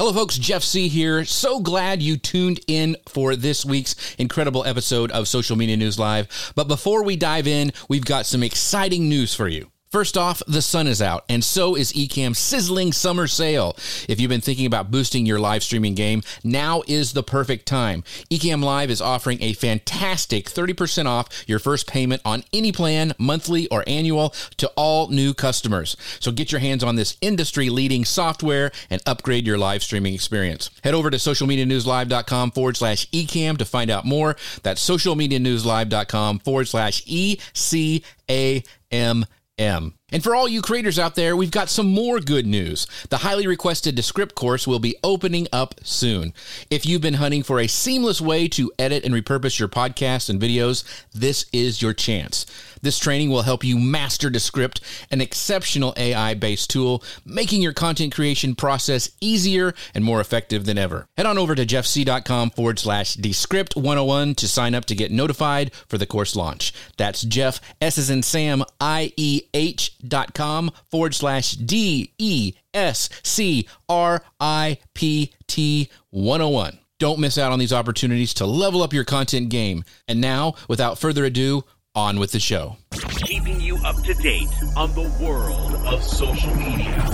Hello, folks. Jeff Sieh here. So glad you tuned in for this week's incredible episode of Social Media News Live. But before we dive in, we've got some exciting news for you. First off, the sun is out, and so is Ecamm's sizzling summer sale. If you've been thinking about boosting your live streaming game, now is the perfect time. Ecamm Live is offering a fantastic 30% off your first payment on any plan, monthly or annual, to all new customers. So get your hands on this industry leading software and upgrade your live streaming experience. Head over to socialmedianewslive.com forward slash ecamm to find out more. That's socialmedianewslive.com forward slash E C A M M. And for all you creators out there, we've got some more good news. The highly requested Descript course will be opening up soon. If you've been hunting for a seamless way to edit and repurpose your podcasts and videos, this is your chance. This training will help you master Descript, an exceptional AI based tool, making your content creation process easier and more effective than ever. Head on over to jeffsieh.com forward slash Descript 101 to sign up to get notified for the course launch. That's Jeff, S as in Sam, I E H dot com forward slash D E S C R I P T 101. Don't miss out on these opportunities to level up your content game. And now, without further ado, on with the show. Keeping you up to date on the world of social media.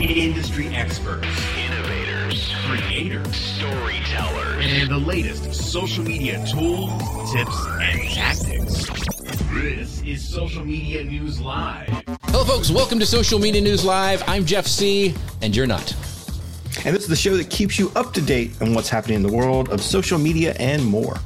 Industry experts, innovators, creators, storytellers, and the latest social media tools, tips, and tactics. This is Social Media News Live. Hello, folks. Welcome to Social Media News Live. I'm Jeff Sieh, and you're not. And this is the show that keeps you up to date on what's happening in the world of social media and more.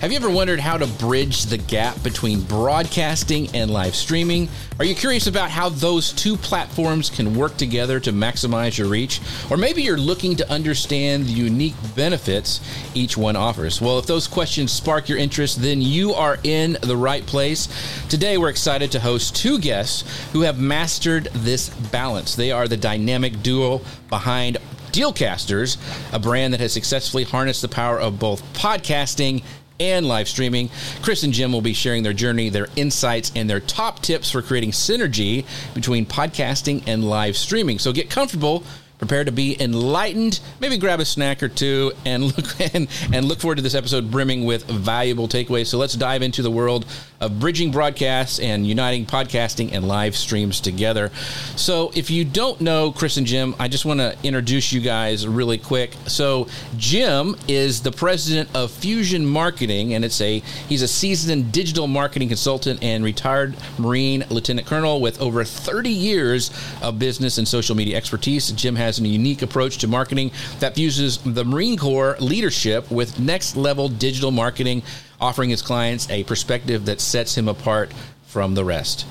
Have you ever wondered how to bridge the gap between broadcasting and live streaming? Are you curious about how those two platforms can work together to maximize your reach? Or maybe you're looking to understand the unique benefits each one offers. Well, if those questions spark your interest, then you are in the right place. Today, we're excited to host two guests who have mastered this balance. They are the dynamic duo behind Dealcasters, a brand that has successfully harnessed the power of both podcasting and live streaming. Chris and Jim will be sharing their journey, their insights, and their top tips for creating synergy between podcasting and live streaming. So get comfortable prepare to be enlightened maybe grab a snack or two and look and, and look forward to this episode brimming with valuable takeaways so let's dive into the world of bridging broadcasts and uniting podcasting and live streams together. So if you don't know chris and jim i just want to introduce you guys really quick. So jim is the president of fusion marketing and it's a he's a seasoned digital marketing consultant and retired marine lieutenant colonel with over 30 years of business and social media expertise. Jim has a unique approach to marketing that fuses the Marine Corps leadership with next level digital marketing, offering his clients a perspective that sets him apart from the rest.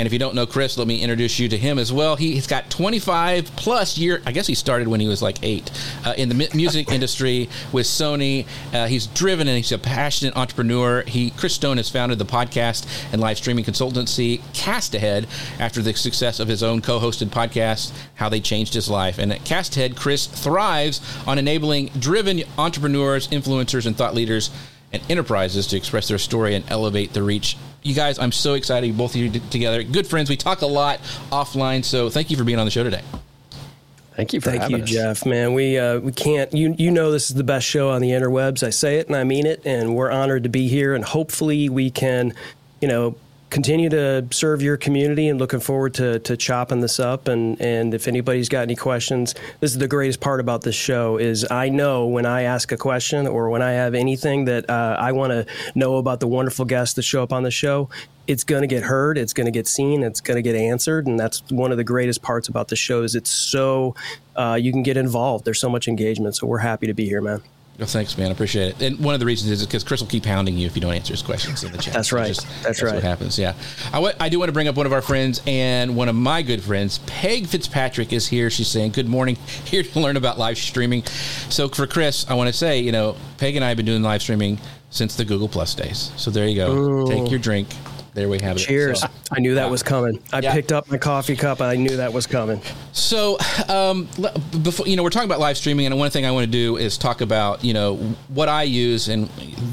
And if you don't know Chris, let me introduce you to him as well. He's got 25 plus year. I guess he started when he was like eight uh, in the music industry with Sony. Uh, he's driven and he's a passionate entrepreneur. He Chris Stone has founded the podcast and live streaming consultancy Cast Ahead after the success of his own co-hosted podcast, How They Changed His Life. And at Cast Ahead, Chris thrives on enabling driven entrepreneurs, influencers, and thought leaders and enterprises to express their story and elevate the reach. You guys, I'm so excited both of you together. Good friends. We talk a lot offline, so thank you for being on the show today. Thank you for Thank you, us. Jeff. Man, we uh, we can't. You you know this is the best show on the interwebs. I say it and I mean it, and we're honored to be here. And hopefully we can, you know, continue to serve your community and looking forward to, to chopping this up. And, and if anybody's got any questions this is the greatest part about this show is i know when i ask a question or when i have anything that uh, i want to know about the wonderful guests that show up on the show it's going to get heard it's going to get seen it's going to get answered. And that's one of the greatest parts about the show is it's so uh, you can get involved. There's so much engagement. So we're happy to be here man well, thanks, man. I appreciate it. And one of the reasons is because Chris will keep hounding you if you don't answer his questions in the chat. That's right. Just, that's, that's, right. what happens. Yeah. I, w- I do want to bring up one of our friends and one of my good friends, Peg Fitzpatrick, is here. She's saying, Good morning. Here to learn about live streaming. So for Chris, I want to say, you know, Peg and I have been doing live streaming since the Google Plus days. So there you go. Ooh. Take your drink. There we have it. Cheers. So, I knew that was coming. I Yeah. picked up my coffee cup. I knew that was coming. So, um, before you know, we're talking about live streaming, and one thing I want to do is talk about you know what I use, and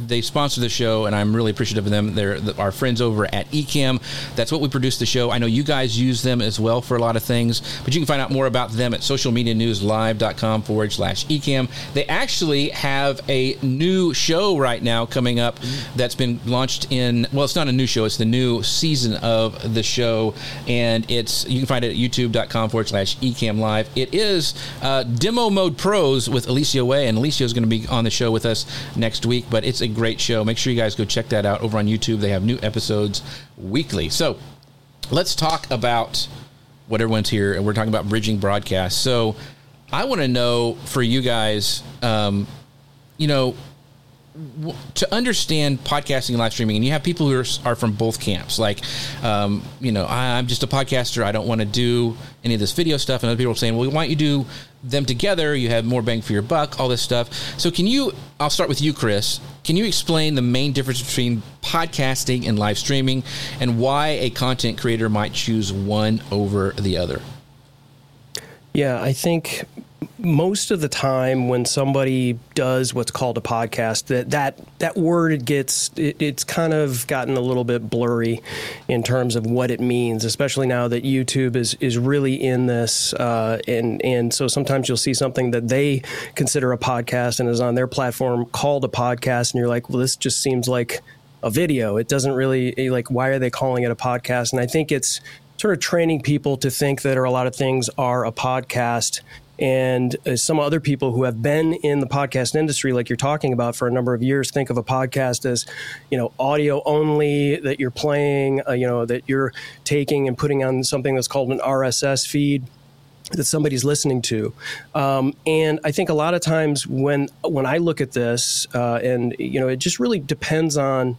they sponsor the show, and I'm really appreciative of them. They're the, our friends over at Ecamm. That's what we produce the show. I know you guys use them as well for a lot of things, but you can find out more about them at socialmedianewslive.com forward slash Ecamm. They actually have a new show right now coming up that's been launched in, well, it's not a new show, it's the new season of the show, and it's, you can find it at youtube.com forward slash Ecamm Live. It is uh, Demo Mode Pros with Alicia Way, and Alicia is going to be on the show with us next week, but it's a great show. Make sure you guys go check that out over on YouTube. They have new episodes weekly. So let's talk about what everyone's here, and we're talking about bridging broadcast. So I want to know for you guys, um, you know, to understand podcasting and live streaming, and you have people who are, are from both camps. Like, um, you know, I, am just a podcaster. I don't want to do any of this video stuff. And other people are saying, well, why don't you do them together? You have more bang for your buck, all this stuff. So, can you, I'll start with you, Chris. Can you explain the main difference between podcasting and live streaming and why a content creator might choose one over the other? Yeah, I think most of the time when somebody does what's called a podcast that that that word gets it, it's kind of gotten a little bit blurry in terms of what it means especially now that YouTube is is really in this uh, and and so sometimes you'll see something that they consider a podcast and is on their platform called a podcast and you're like well this just seems like a video. It doesn't really like why are they calling it a podcast? And I think it's sort of training people to think that a lot of things are a podcast and uh, some other people who have been in the podcast industry, like you're talking about for a number of years, think of a podcast as, you know, audio only that you're playing, uh, you know, that you're taking and putting on something that's called an RSS feed that somebody's listening to. Um, and I think a lot of times when when I look at this, uh, and you know, it just really depends on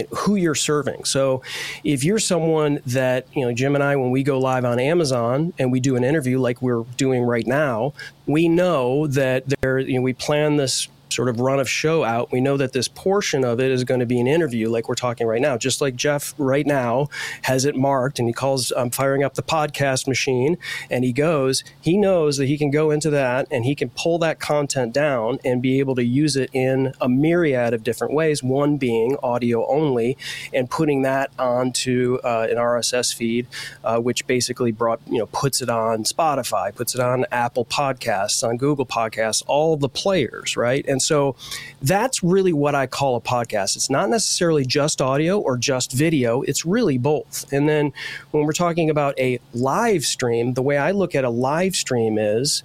you know, who you're serving. So if you're someone that, you know, Jim and I, when we go live on Amazon and we do an interview like we're doing right now, we know that there, you know, we plan this sort of run of show out, we know that this portion of it is going to be an interview, like we're talking right now. Just like Jeff right now has it marked, and he calls, I'm firing up the podcast machine, and he goes, he knows that he can go into that and he can pull that content down and be able to use it in a myriad of different ways. One being audio only, and putting that onto uh, an RSS feed, uh, which basically brought, you know, puts it on Spotify, puts it on Apple Podcasts, on Google Podcasts, all the players, right? And and so that's really what I call a podcast. It's not necessarily just audio or just video, it's really both. And then when we're talking about a live stream, the way I look at a live stream is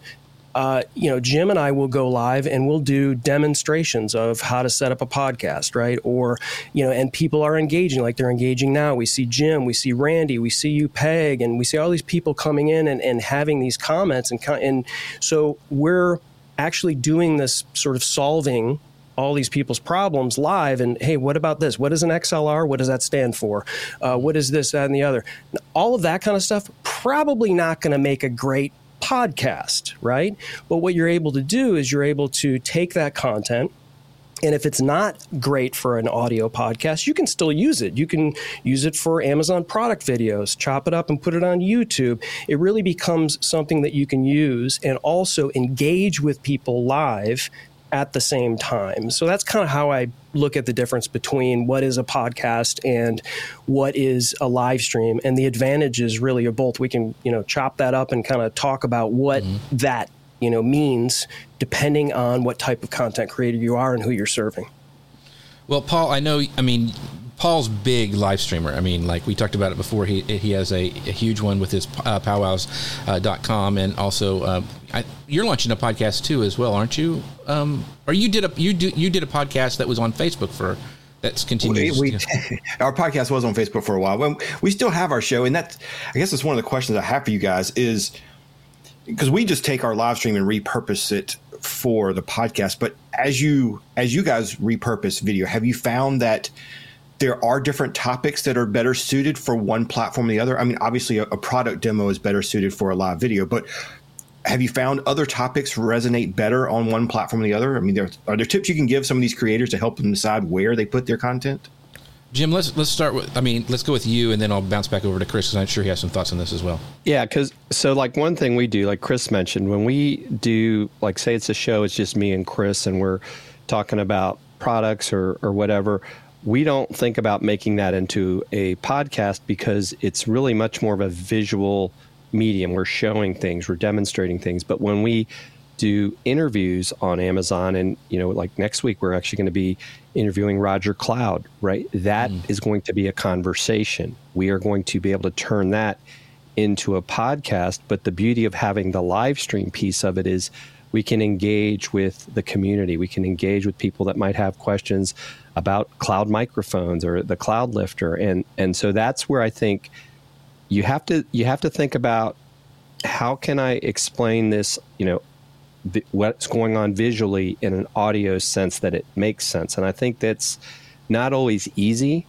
uh, you know, Jim and I will go live and we'll do demonstrations of how to set up a podcast, right? Or, you know, and people are engaging like they're engaging now. We see Jim, we see Randy, we see you, Peg, and we see all these people coming in and, and having these comments. And, and so we're actually doing this sort of solving all these people's problems live and hey what about this? What is an xlr what does that stand for? Uh, what is this that and the other? All of that kind of stuff probably not going to make a great podcast right? But what you're able to do is you're able to take that content and if it's not great for an audio podcast, you can still use it. You can use it for Amazon product videos, chop it up and put it on YouTube. It really becomes something that you can use and also engage with people live at the same time. So that's kind of how I look at the difference between what is a podcast and what is a live stream and the advantages really of both. We can, you know, chop that up and kind of talk about what mm-hmm. that you know means depending on what type of content creator you are and who you're serving. Well, Paul, I know. I mean, Paul's big live streamer. I mean, like we talked about it before. He he has a, a huge one with his uh, powwows.com uh, and also uh, I, you're launching a podcast too as well, aren't you? Um, or you did a you do you did a podcast that was on Facebook for that's continues. We, we, our podcast was on Facebook for a while. When We still have our show, and that's I guess it's one of the questions I have for you guys is because we just take our live stream and repurpose it for the podcast. But as you as you guys repurpose video, have you found that there are different topics that are better suited for one platform or the other? I mean, obviously, a, a product demo is better suited for a live video, but have you found other topics resonate better on one platform or the other? I mean, there, are there tips you can give some of these creators to help them decide where they put their content? Jim, let's let's start with. I mean, let's go with you, and then I'll bounce back over to Chris because I'm sure he has some thoughts on this as well. Yeah, because so like one thing we do, like Chris mentioned, when we do like say it's a show, it's just me and Chris, and we're talking about products or, or whatever, we don't think about making that into a podcast because it's really much more of a visual medium. We're showing things, we're demonstrating things. But when we do interviews on Amazon, and you know, like next week, we're actually going to be interviewing Rodger Cloud, right? That mm. is going to be a conversation. We are going to be able to turn that into a podcast. But the beauty of having the live stream piece of it is we can engage with the community. We can engage with people that might have questions about cloud microphones or the cloud lifter. And and so that's where I think you have to you have to think about how can I explain this, you know, what's going on visually in an audio sense that it makes sense. And I think that's not always easy.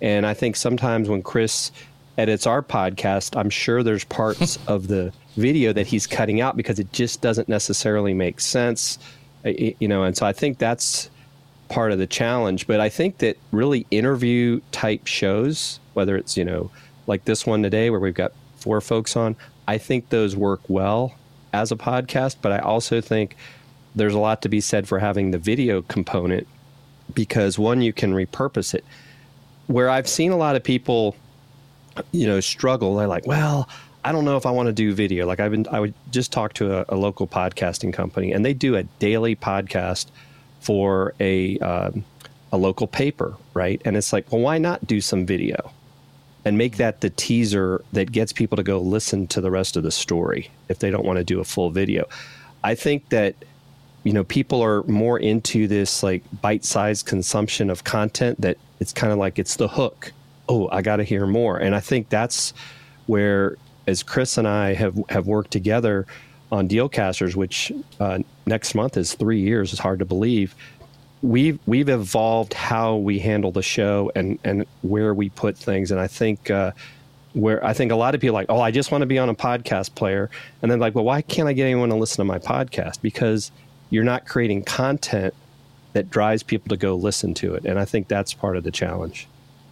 And I think sometimes when Chris edits our podcast, I'm sure there's parts of the video that he's cutting out because it just doesn't necessarily make sense. You know, and so I think that's part of the challenge. But I think that really interview type shows, whether it's, you know, like this one today where we've got four folks on, I think those work well as a podcast. But I also think there's a lot to be said for having the video component because one, you can repurpose it. Where I've seen a lot of people, you know, struggle, they're like, well, I don't know if I want to do video. Like I've been, I would just talk to a, a local podcasting company, and they do a daily podcast for a um, a local paper, right? And it's like, well, why not do some video and make that the teaser that gets people to go listen to the rest of the story if they don't want to do a full video? I think that you know people are more into this like bite-sized consumption of content that it's kind of like it's the hook. Oh, I got to hear more, and I think that's where as Chris and I have have worked together on Dealcasters, which uh, next month is three years. It's hard to believe. We've we've evolved how we handle the show and and where we put things, and I think. Uh, where I think a lot of people are like, oh, I just want to be on a podcast player, and then like, well, why can't I get anyone to listen to my podcast? Because you're not creating content that drives people to go listen to it, and I think that's part of the challenge.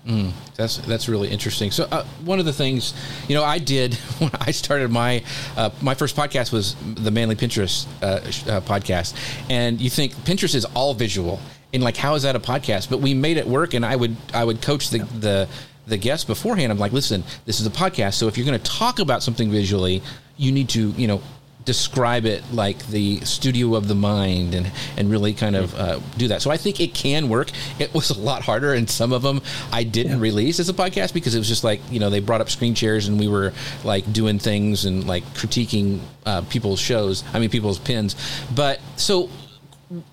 Mm, that's that's really interesting. So uh, one of the things, you know, I did when I started my uh, my first podcast was the Manly Pinterest uh, uh, podcast, and you think Pinterest is all visual, and like how is that a podcast? But we made it work, and I would I would coach the the the guests beforehand. I'm like, listen, this is a podcast, so if you're going to talk about something visually, you need to you know describe it like the studio of the mind and and really kind of uh, do that. So I think it can work. It was a lot harder, and some of them I didn't yeah. release as a podcast because it was just like you know they brought up screen chairs and we were like doing things and like critiquing uh, people's shows. I mean people's pins. But so,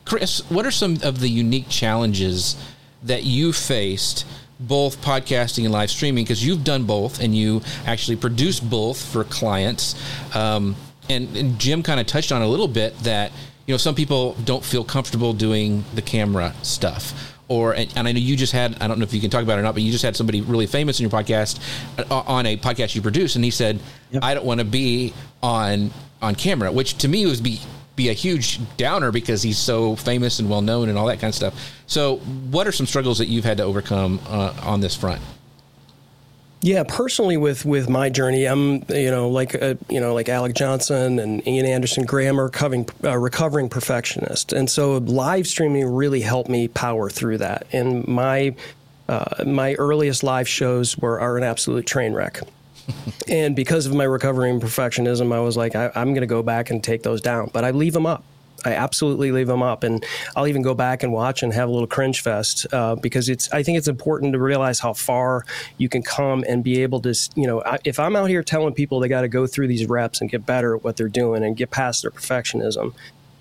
Chris, what are some of the unique challenges that you faced? both podcasting and live streaming because you've done both and you actually produce both for clients. Um, and, and Jim kind of touched on a little bit that you know some people don't feel comfortable doing the camera stuff or and, and, I know you just had I don't know if you can talk about it or not, but you just had somebody really famous in your podcast uh, on a podcast you produce, and he said, yep. "I don't want to be on on camera," which to me was be be a huge downer because he's so famous and well known and all that kind of stuff. So, what are some struggles that you've had to overcome uh, on this front? Yeah, personally, with with my journey, I'm you know like uh, you know like Alec Johnson and Ian Anderson Gray are recovering uh, recovering perfectionist, and so live streaming really helped me power through that. And my uh, my earliest live shows were are an absolute train wreck. and because of my recovering perfectionism, I was like, I, I'm going to go back and take those down, but I leave them up. I absolutely leave them up, and I'll even go back and watch and have a little cringe fest uh, because it's. I think it's important to realize how far you can come and be able to. You know, if I'm out here telling people they got to go through these reps and get better at what they're doing and get past their perfectionism,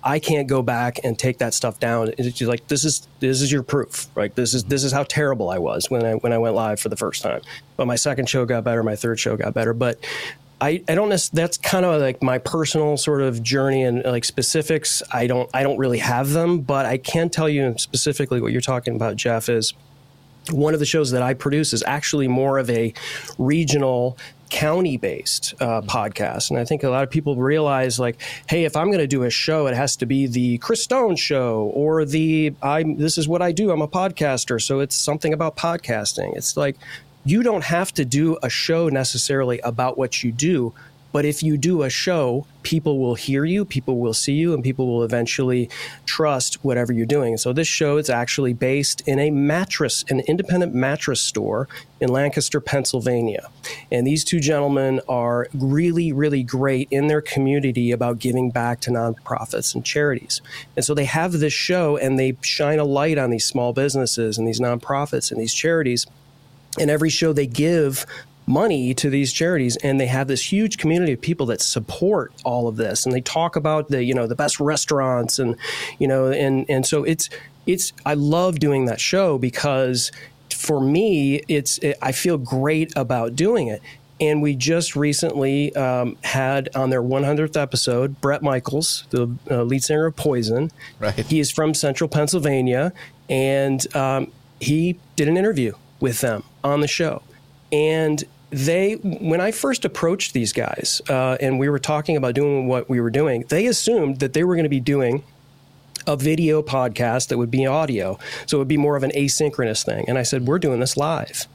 I can't go back and take that stuff down. It's just like this is this is your proof, right? This is this is how terrible I was when I when I went live for the first time. But my second show got better, my third show got better. But I, I don't necessarily, that's kind of like my personal sort of journey and like specifics. I don't, I don't really have them, but I can tell you specifically what you're talking about, Jeff, is one of the shows that I produce is actually more of a regional county based uh, podcast. And I think a lot of people realize, like, hey, if I'm going to do a show, it has to be the Chris Stone show or the I'm This is what I do. I'm a podcaster, so it's something about podcasting. It's like you don't have to do a show necessarily about what you do. But if you do a show, people will hear you, people will see you, and people will eventually trust whatever you're doing. So this show is actually based in a mattress, an independent mattress store in Lancaster, Pennsylvania. And these two gentlemen are really, really great in their community about giving back to nonprofits and charities. And so they have this show and they shine a light on these small businesses and these nonprofits and these charities. And every show they give money to these charities and they have this huge community of people that support all of this and they talk about the you know the best restaurants and you know and and so it's it's I love doing that show because for me it's it, I feel great about doing it and we just recently um, had on their 100th episode Bret Michaels, the uh, lead singer of Poison. Right. He is from Central Pennsylvania, and um, he did an interview with them on the show. And they when I first approached these guys uh, and we were talking about doing what we were doing, they assumed that they were going to be doing a video podcast that would be audio, so it would be more of an asynchronous thing. And I said, "We're doing this live."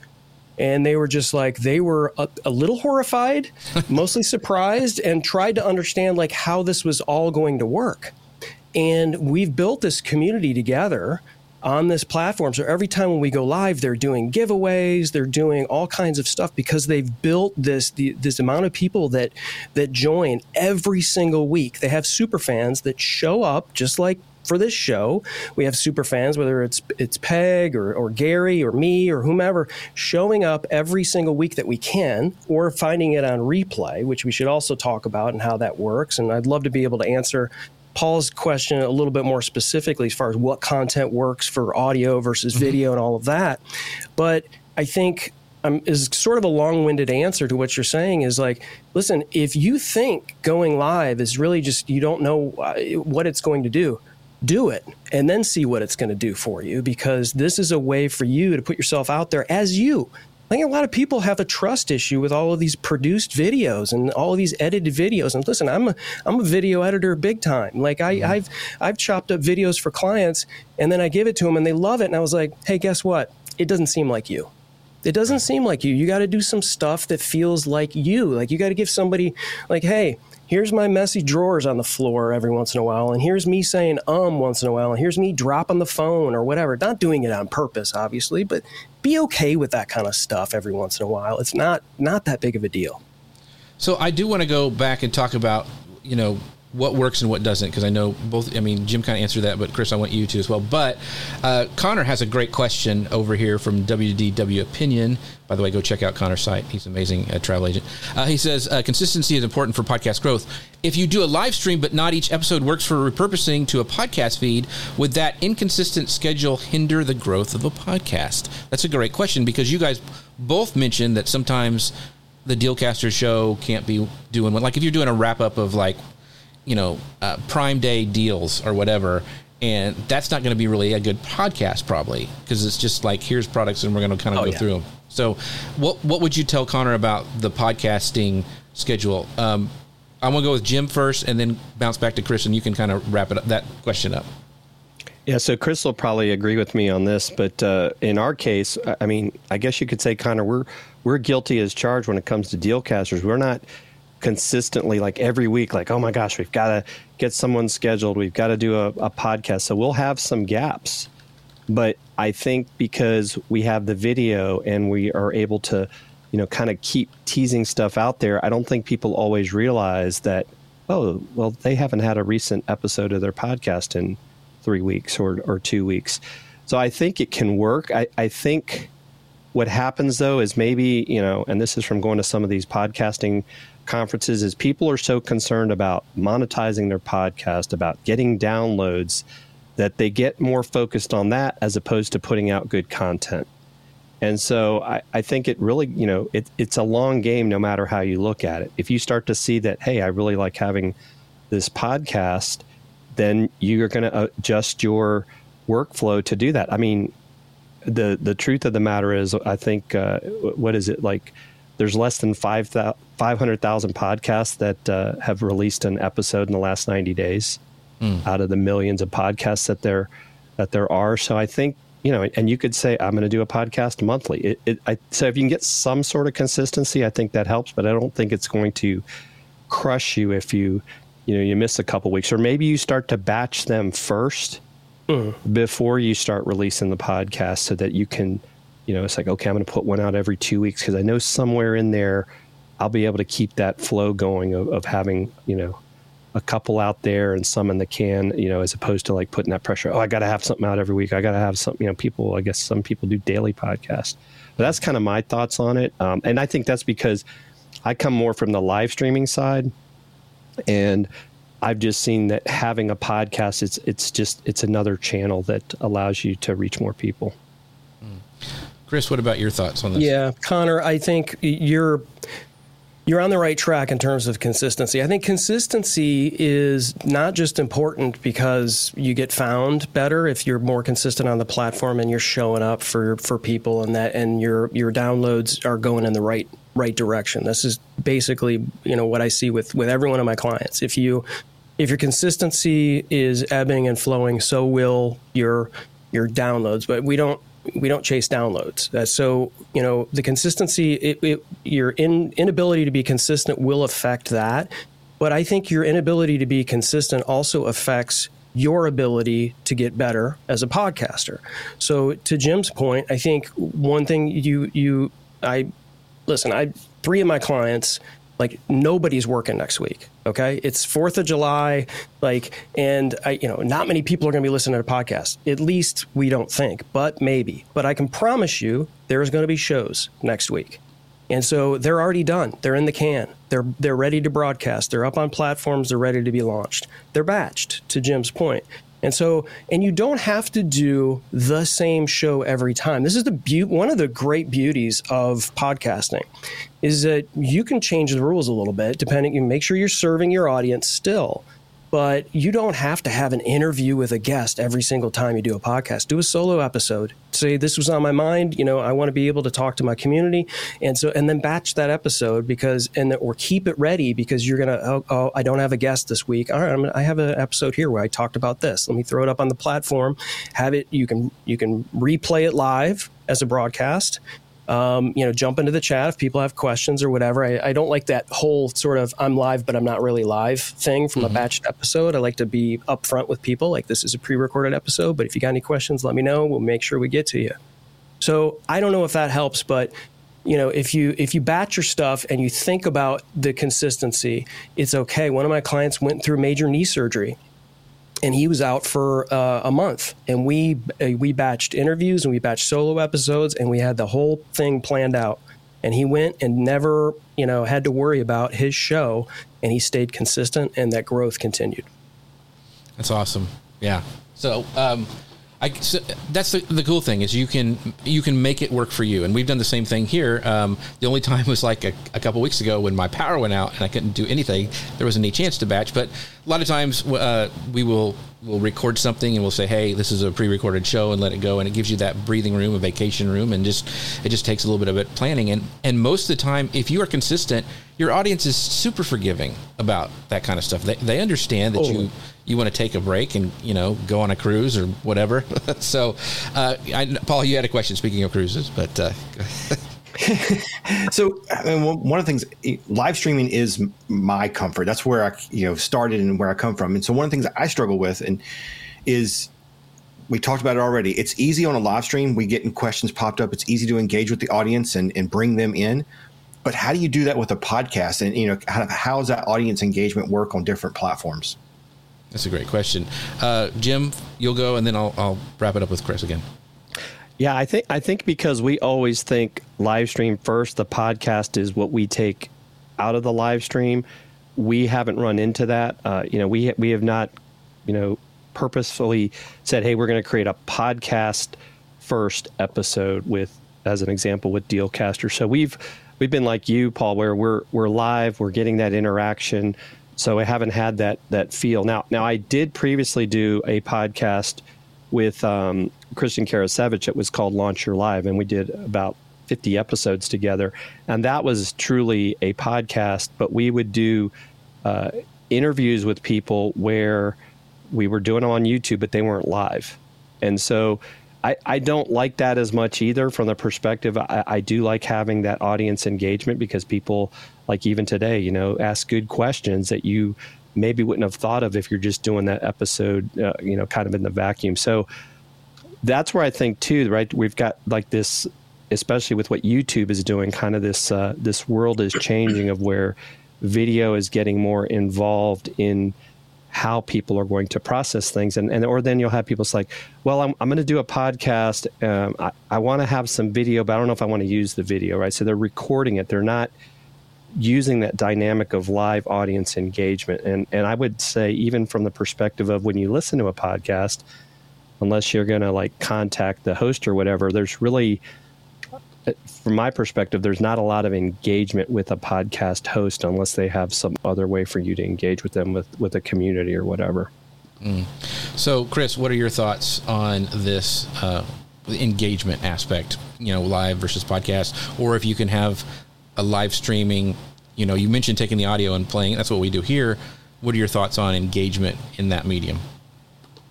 And they were just like they were a, a little horrified, mostly surprised, and tried to understand like how this was all going to work. And we've built this community together on this platform. So every time when we go live, they're doing giveaways, they're doing all kinds of stuff because they've built this the, this amount of people that that join every single week. They have super fans that show up just like for this show. We have super fans, whether it's it's Peg or, or Gary or me or whomever, showing up every single week that we can, or finding it on replay, which we should also talk about and how that works. And I'd love to be able to answer Paul's question a little bit more specifically as far as what content works for audio versus mm-hmm. video and all of that. But I think um, is sort of a long-winded answer to what you're saying is like listen if you think going live is really just you don't know uh, what it's going to do do it and then see what it's going to do for you because this is a way for you to put yourself out there as you I think a lot of people have a trust issue with all of these produced videos and all of these edited videos. And listen, I'm a I'm a video editor big time. Like I, mm-hmm. I've I've chopped up videos for clients and then I give it to them and they love it. And I was like, hey, guess what? It doesn't seem like you. It doesn't seem like you. You got to do some stuff that feels like you. Like you got to give somebody like, hey, here's my messy drawers on the floor every once in a while, and here's me saying um once in a while, and here's me dropping the phone or whatever. Not doing it on purpose, obviously, but be okay with that kind of stuff every once in a while. It's not not that big of a deal. So I do want to go back and talk about you know what works and what doesn't because I know both. I mean, Jim kind of answered that, but Chris, I want you to as well. But uh, Connor has a great question over here from WDW Opinion. By the way, go check out Connor's site. He's an amazing uh, travel agent. Uh, he says uh, consistency is important for podcast growth. If you do a live stream, but not each episode works for repurposing to a podcast feed, would that inconsistent schedule hinder the growth of a podcast? That's a great question because you guys both mentioned that sometimes the Dealcaster show can't be doing one. Like if you're doing a wrap up of like you know, uh, Prime Day deals or whatever. And that's not going to be really a good podcast, probably, because it's just like here's products and we're going to kind of oh, go yeah. through them. So, what what would you tell Connor about the podcasting schedule? Um, I'm going to go with Jim first, and then bounce back to Chris, and you can kind of wrap it up, that question up. Yeah, so Chris will probably agree with me on this, but uh, in our case, I mean, I guess you could say, Connor, we're we're guilty as charged when it comes to dealcasters. We're not consistently like every week like oh my gosh we've got to get someone scheduled. We've got to do a, a, podcast. So we'll have some gaps. But i think because we have the video and we are able to you know kind of keep teasing stuff out there i don't think people always realize that oh well they haven't had a recent episode of their podcast in three weeks or, or two weeks. So i think it can work. I, I think what happens though is maybe you know and this is from going to some of these podcasting conferences is people are so concerned about monetizing their podcast, about getting downloads, that they get more focused on that as opposed to putting out good content. And so I, I think it really, you know, it, it's a long game no matter how you look at it. If you start to see that, hey, I really like having this podcast, then you're going to adjust your workflow to do that. I mean, the the truth of the matter is, I think, uh, what is it like? There's less than 500,000 podcasts that uh, have released an episode in the last 90 days mm. out of the millions of podcasts that there that there are. So I think you know, and you could say I'm going to do a podcast monthly. It, it, I, so if you can get some sort of consistency, I think that helps. But I don't think it's going to crush you if you you know you miss a couple weeks or maybe you start to batch them 1st before you start releasing the podcast so that you can you know it's like okay i'm going to put one out every two weeks because i know somewhere in there i'll be able to keep that flow going of, of having you know a couple out there and some in the can, you know, as opposed to like putting that pressure. Oh, I got to have something out every week. I got to have something. You know, people. I guess some people do daily podcasts, but that's kind of my thoughts on it. Um, and I think that's because I come more from the live streaming side, and I've just seen that having a podcast, it's it's just it's another channel that allows you to reach more people. Hmm. Chris, what about your thoughts on this? Yeah, Connor, I think you're you're on the right track in terms of consistency. I think consistency is not just important because you get found better if you're more consistent on the platform and you're showing up for, for people and that and your your downloads are going in the right right direction. This is basically, you know, what I see with with every one of my clients. If you if your consistency is ebbing and flowing, so will your your downloads. But we don't we don't chase downloads. Uh, so you know the consistency, it, it, your in, inability to be consistent will affect that. But I think your inability to be consistent also affects your ability to get better as a podcaster. So to Jim's point, I think one thing you you I listen, I three of my clients like nobody's working next week. Okay, it's Fourth of July, like, and I, you know, not many people are going to be listening to a podcast. At least we don't think, but maybe. But I can promise you, there's going to be shows next week, and so they're already done. They're in the can. They're they're ready to broadcast. They're up on platforms. They're ready to be launched. They're batched. To Jim's point, and so, and you don't have to do the same show every time. This is the be- one of the great beauties of podcasting is that you can change the rules a little bit depending you make sure you're serving your audience still but you don't have to have an interview with a guest every single time you do a podcast. Do a solo episode. Say this was on my mind. You know, I want to be able to talk to my community, and so and then batch that episode because and or keep it ready because you're gonna. Oh, oh I don't have a guest this week. All right, I'm, I have an episode here where I talked about this. Let me throw it up on the platform. Have it. You can you can replay it live as a broadcast um, you know, jump into the chat if people have questions or whatever. I, I, don't like that whole sort of I'm live, but I'm not really live thing from mm-hmm. a batched episode. I like to be upfront with people, like this is a pre recorded episode, but if you got any questions, let me know. We'll make sure we get to you. So I don't know if that helps, but you know if you if you batch your stuff and you think about the consistency it's okay one of my clients went through major knee surgery and he was out for uh, a month. And we uh, we batched interviews and we batched solo episodes and we had the whole thing planned out. And he went and never you know had to worry about his show and he stayed consistent and that growth continued. That's awesome. Yeah. So um, I, so that's the, the, cool thing is you can you can make it work for you, and we've done the same thing here. Um, the only time was like a, a, couple weeks ago when my power went out and I couldn't do anything. There wasn't any chance to batch, but a lot of times uh, we will we'll record something and we'll say, "Hey, this is a pre-recorded show," and let it go, and it gives you that breathing room, a vacation room, and just it just takes a little bit of it planning. And and most of the time, if you are consistent, your audience is super forgiving about that kind of stuff. They they understand that oh. you you want to take a break and you know go on a cruise or whatever. so, uh, I, Paul, you had a question. Speaking of cruises, but. Uh, so I mean, one of the things live streaming is my comfort that's where i you know started and where i come from and so one of the things i struggle with and is we talked about it already it's easy on a live stream we get questions popped up it's easy to engage with the audience and, and bring them in but how do you do that with a podcast and you know how, how does that audience engagement work on different platforms that's a great question. Uh, Jim, you'll go, and then I'll, I'll wrap it up with Chris again. Yeah, I think I think because we always think live stream first, the podcast is what we take out of the live stream. We haven't run into that. Uh, you know, we we have not, you know, purposefully said, "Hey, we're going to create a podcast first episode with, as an example, with Dealcaster." So we've we've been like you, Paul, where we're we're live, we're getting that interaction. So I haven't had that that feel. Now, now I did previously do a podcast with um, Christian Karasiewicz. It was called Launch Your Live, and we did about 50 episodes together. And that was truly a podcast, but we would do uh, interviews with people where we were doing them on YouTube, but they weren't live. And so I, I don't like that as much either from the perspective. I, I do like having that audience engagement because people, like even today, you know, ask good questions that you maybe wouldn't have thought of if you're just doing that episode, uh, you know, kind of in the vacuum. So that's where I think too, right? We've got like this, especially with what YouTube is doing, kind of this uh, this world is changing of where video is getting more involved in how people are going to process things. And, and or then you'll have people like well i'm, I'm going to do a podcast um, i, I want to have some video but i don't know if i want to use the video right? So they're recording it. They're not using that dynamic of live audience engagement. And and i would say even from the perspective of when you listen to a podcast unless you're going to like contact the host or whatever there's really from my perspective, there's not a lot of engagement with a podcast host unless they have some other way for you to engage with them with, with a community or whatever. Mm. So, Chris, what are your thoughts on this uh, engagement aspect? You know, live versus podcast, or if you can have a live streaming. You know, you mentioned taking the audio and playing. That's what we do here. What are your thoughts on engagement in that medium?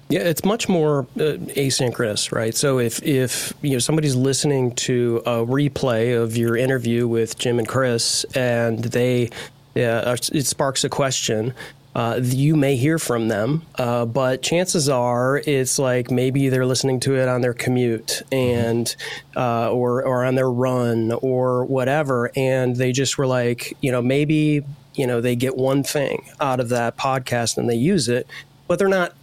Yeah, it's much more uh, asynchronous, right? So if if you know somebody's listening to a replay of your interview with Jim and Chris, and they uh, it sparks a question. Uh, you may hear from them, uh, but chances are it's like maybe they're listening to it on their commute and uh, or or on their run or whatever, and they just were like, you know, maybe you know they get one thing out of that podcast and they use it, but they're not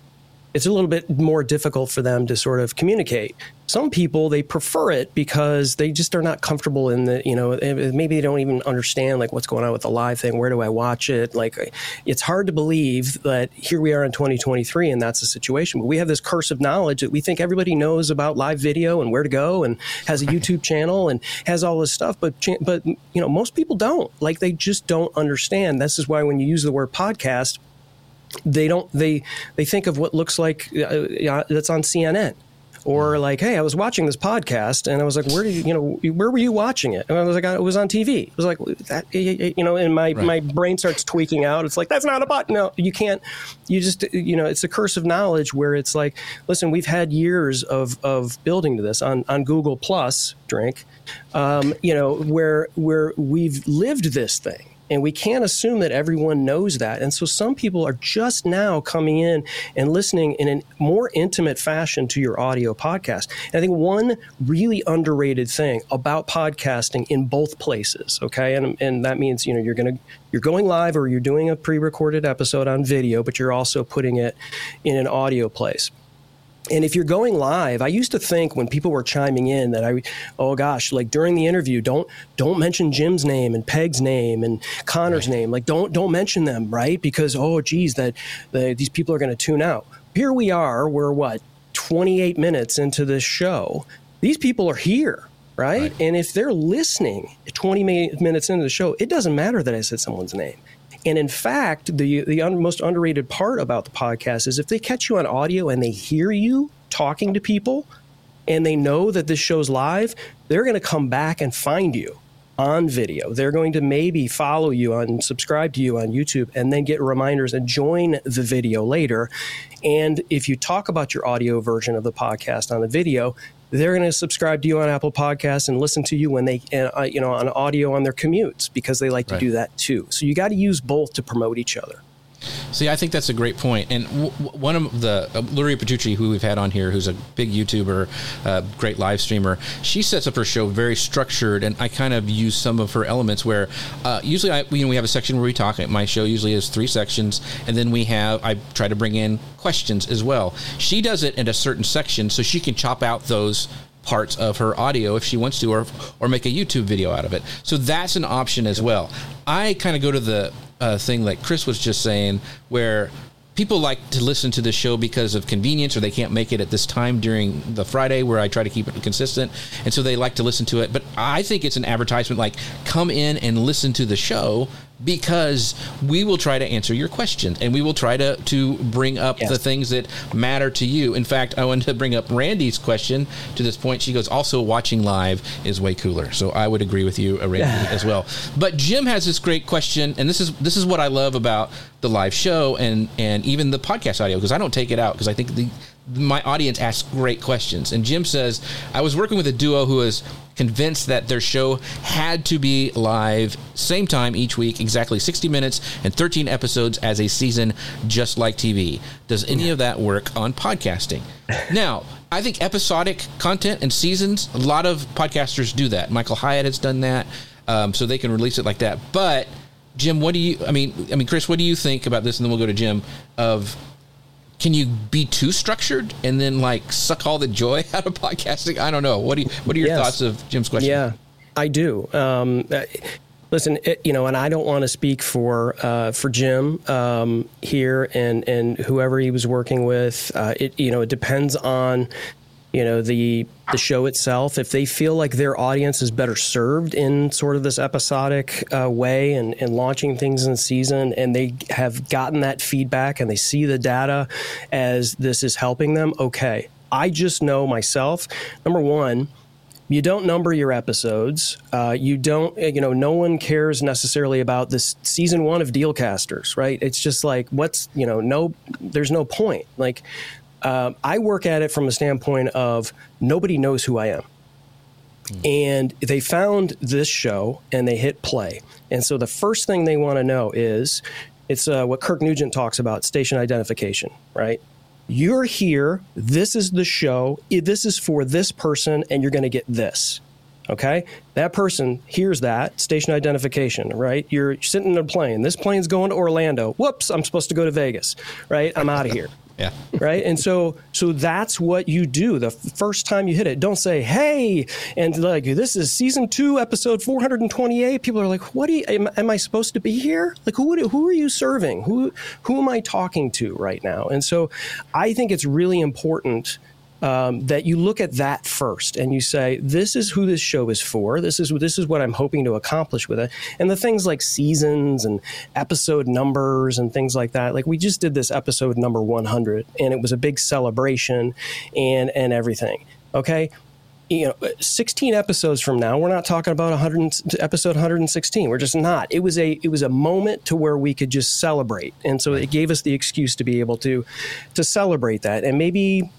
it's a little bit more difficult for them to sort of communicate. Some people they prefer it because they just are not comfortable in the you know eh, eh, maybe they don't even understand like what's going on with the live thing. Where do I watch it? Like eh, it's hard to believe that here we are in 2023 and that's the situation. But we have this curse of knowledge that we think everybody knows about live video and where to go and has a YouTube channel and has all this stuff. But but you know most people don't. Like they just don't understand. This is why when you use the word podcast they don't they they think of what looks like uh, that's on CNN or like hey I was watching this podcast and I was like where did you you know where were you watching it? And I was like it was on TV it was like that you know and my right. my brain starts tweaking out. It's like that's not a button no you can't you just you know it's a curse of knowledge where it's like listen we've had years of of building to this on on Google Plus drink um, you know where where we've lived this thing and we can't assume that everyone knows that. And so some people are just now coming in and listening in a more intimate fashion to your audio podcast. And I think one really underrated thing about podcasting in both places, okay, and, and that means, you know, you're going to, you're going live or you're doing a pre-recorded episode on video, but you're also putting it in an audio place and if you're going live, I used to think when people were chiming in that I, oh gosh, like during the interview, don't don't mention Jim's name and Peg's name and Connor's right. name. Like don't don't mention them, right? Because oh geez, that the, these people are going to tune out. Here we are. We're what 28 minutes into this show. These people are here. Right? right? And if they're listening 20 minutes into the show, it doesn't matter that I said someone's name. And in fact, the the un- most underrated part about the podcast is if they catch you on audio and they hear you talking to people and they know that this show's live, they're going to come back and find you on video. They're going to maybe follow you and subscribe to you on YouTube and then get reminders and join the video later. And if you talk about your audio version of the podcast on the video, they're going to subscribe to you on Apple Podcasts and listen to you when they, uh, you know, on audio on their commutes because they like to right. do that too. So you got to use both to promote each other. See, I think that's a great point. And w- one of the uh, Luria Petrucci, who we've had on here, who's a big YouTuber, uh, great live streamer, she sets up her show very structured, and I kind of use some of her elements. Where uh, usually, I, you know, we have a section where we talk. My show usually has three sections, and then we have I try to bring in questions as well. She does it in a certain section, so she can chop out those parts of her audio if she wants to or or make a YouTube video out of it. So that's an option as well. I kind of go to the uh, thing like Chris was just saying where people like to listen to the show because of convenience or they can't make it at this time during the Friday where I try to keep it consistent and so they like to listen to it but I think it's an advertisement like come in and listen to the show because we will try to answer your questions and we will try to to bring up yes. the things that matter to you. In fact, I wanted to bring up Randy's question to this point. She goes, also watching live is way cooler. So I would agree with you, Randy, as well. But Jim has this great question, and this is this is what I love about the live show and and even the podcast audio because I don't take it out because I think the my audience asks great questions. And Jim says, I was working with a duo who was convinced that their show had to be live same time each week, exactly 60 minutes and 13 episodes as a season, just like TV. Does any of that work on podcasting? now, I think episodic content and seasons, a lot of podcasters do that. Michael Hyatt has done that, um, so they can release it like that. But Jim, what do you? I mean, I mean, Chris, what do you think about this? And then we'll go to Jim. Of can you be too structured and then like suck all the joy out of podcasting? I don't know. What do you, What are your yes. thoughts of Jim's question? Yeah, I do. Um, uh, listen, it, you know, and I don't want to speak for uh, for Jim um, here and and whoever he was working with. Uh, it you know, it depends on you know the the show itself if they feel like their audience is better served in sort of this episodic uh, way and, and launching things in season and they have gotten that feedback and they see the data as this is helping them okay i just know myself number one you don't number your episodes. Uh, you don't, you know, no one cares necessarily about this season one of Dealcasters, right? It's just like, what's, you know, no, there's no point. Like, uh, I work at it from a standpoint of nobody knows who I am. And they found this show and they hit play. And so the first thing they want to know is it's uh, what Kirk Nugent talks about station identification, right? You're here. This is the show. This is for this person, and you're going to get this. Okay. That person hears that station identification, right? You're sitting in a plane. This plane's going to Orlando. Whoops, I'm supposed to go to Vegas, right? I'm out of here. Yeah. Right. And so, so that's what you do the first time you hit it. Don't say, "Hey," and like this is season two, episode 428. People are like, "What? Do you, am, am I supposed to be here? Like, who? Who are you serving? Who? Who am I talking to right now?" And so, I think it's really important um, that you look at that first and you say, this is who this show is for. This is this is what I'm hoping to accomplish with it. And the things like seasons and episode numbers and things like that. Like we just did this episode number 100, and it was a big celebration and and everything. Okay, you know 16 episodes from now we're not talking about 100 episode 116 we're just not it was a it was a moment to where we could just celebrate and so it gave us the excuse to be able to to celebrate that and maybe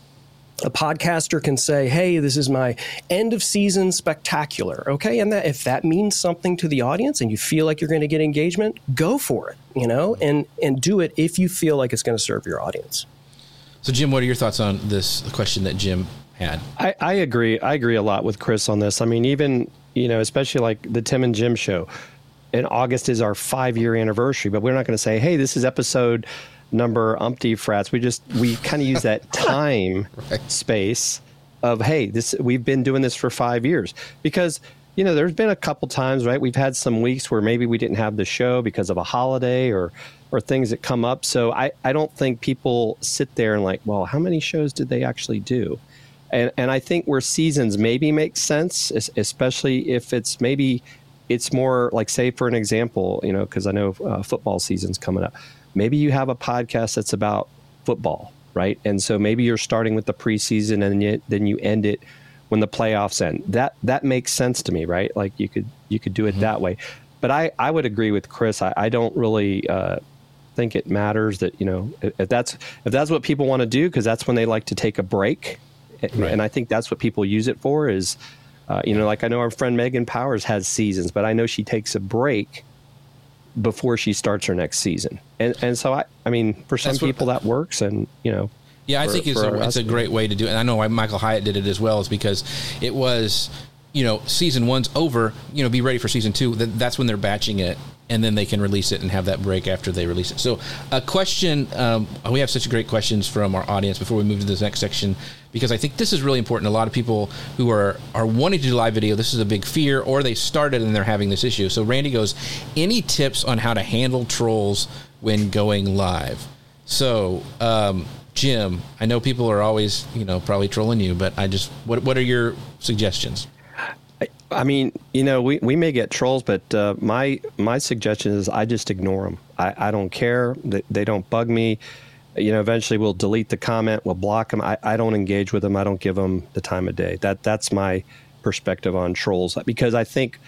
a podcaster can say, "Hey, this is my end of season spectacular." Okay, and that if that means something to the audience and you feel like you're going to get engagement, go for it. You know, and and do it if you feel like it's going to serve your audience. So, Jim, what are your thoughts on this question that Jim had? I, I agree. I agree a lot with Chris on this. I mean, even you know, especially like the Tim and Jim show. In August is our five year anniversary, but we're not going to say, "Hey, this is episode." Number umpty frats. We just we kind of use that time right. space of hey, this we've been doing this for five years because you know there's been a couple times right we've had some weeks where maybe we didn't have the show because of a holiday or or things that come up. So I I don't think people sit there and like well how many shows did they actually do. And, and I think where seasons maybe make sense, especially if it's maybe it's more like say for an example, you know, because I know uh, football season's coming up maybe you have a podcast that's about football, right? And so maybe you're starting with the preseason and you, then you end it when the playoffs end. That that makes sense to me, right? Like you could you could do it mm-hmm. that way. But I, I would agree with Chris. I, I don't really uh, think it matters that you know if that's if that's what people want to do because that's when they like to take a break, right. and I think that's what people use it for. Is uh, you know like I know our friend Megan Powers has seasons, but I know she takes a break before she starts her next season. And and so I I mean for some people that works and you know yeah, I for, think it's a, it's a great way to do it. And I know why Michael Hyatt did it as well is because it was you know season one's over. You know, be ready for season two. That's when they're batching it, and then they can release it and have that break after they release it. So, a question um, we have such great questions from our audience before we move to this next section because I think this is really important. A lot of people who are are wanting to do live video, this is a big fear, or they started and they're having this issue. So Randy goes, any tips on how to handle trolls when going live? So um, Jim, I know people are always you know probably trolling you, but I just what what are your suggestions? I mean, you know, we, we may get trolls, but uh, my my suggestion is I just ignore them. I, I don't care. They, they don't bug me you know, eventually we'll delete the comment, we'll block them. I, I don't engage with them. I don't give them the time of day. That that's my perspective on trolls because I think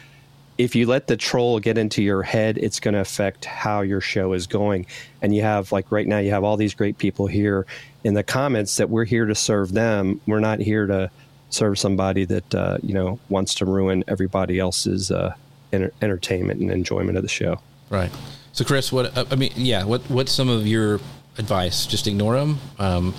if you let the troll get into your head, it's going to affect how your show is going. And you have, like right now, you have all these great people here in the comments that we're here to serve them. We're not here to serve somebody that, uh, you know, wants to ruin everybody else's uh, enter- entertainment and enjoyment of the show. Right. So, Chris, what, uh, I mean, yeah, what, what's some of your advice? Just ignore them? Um,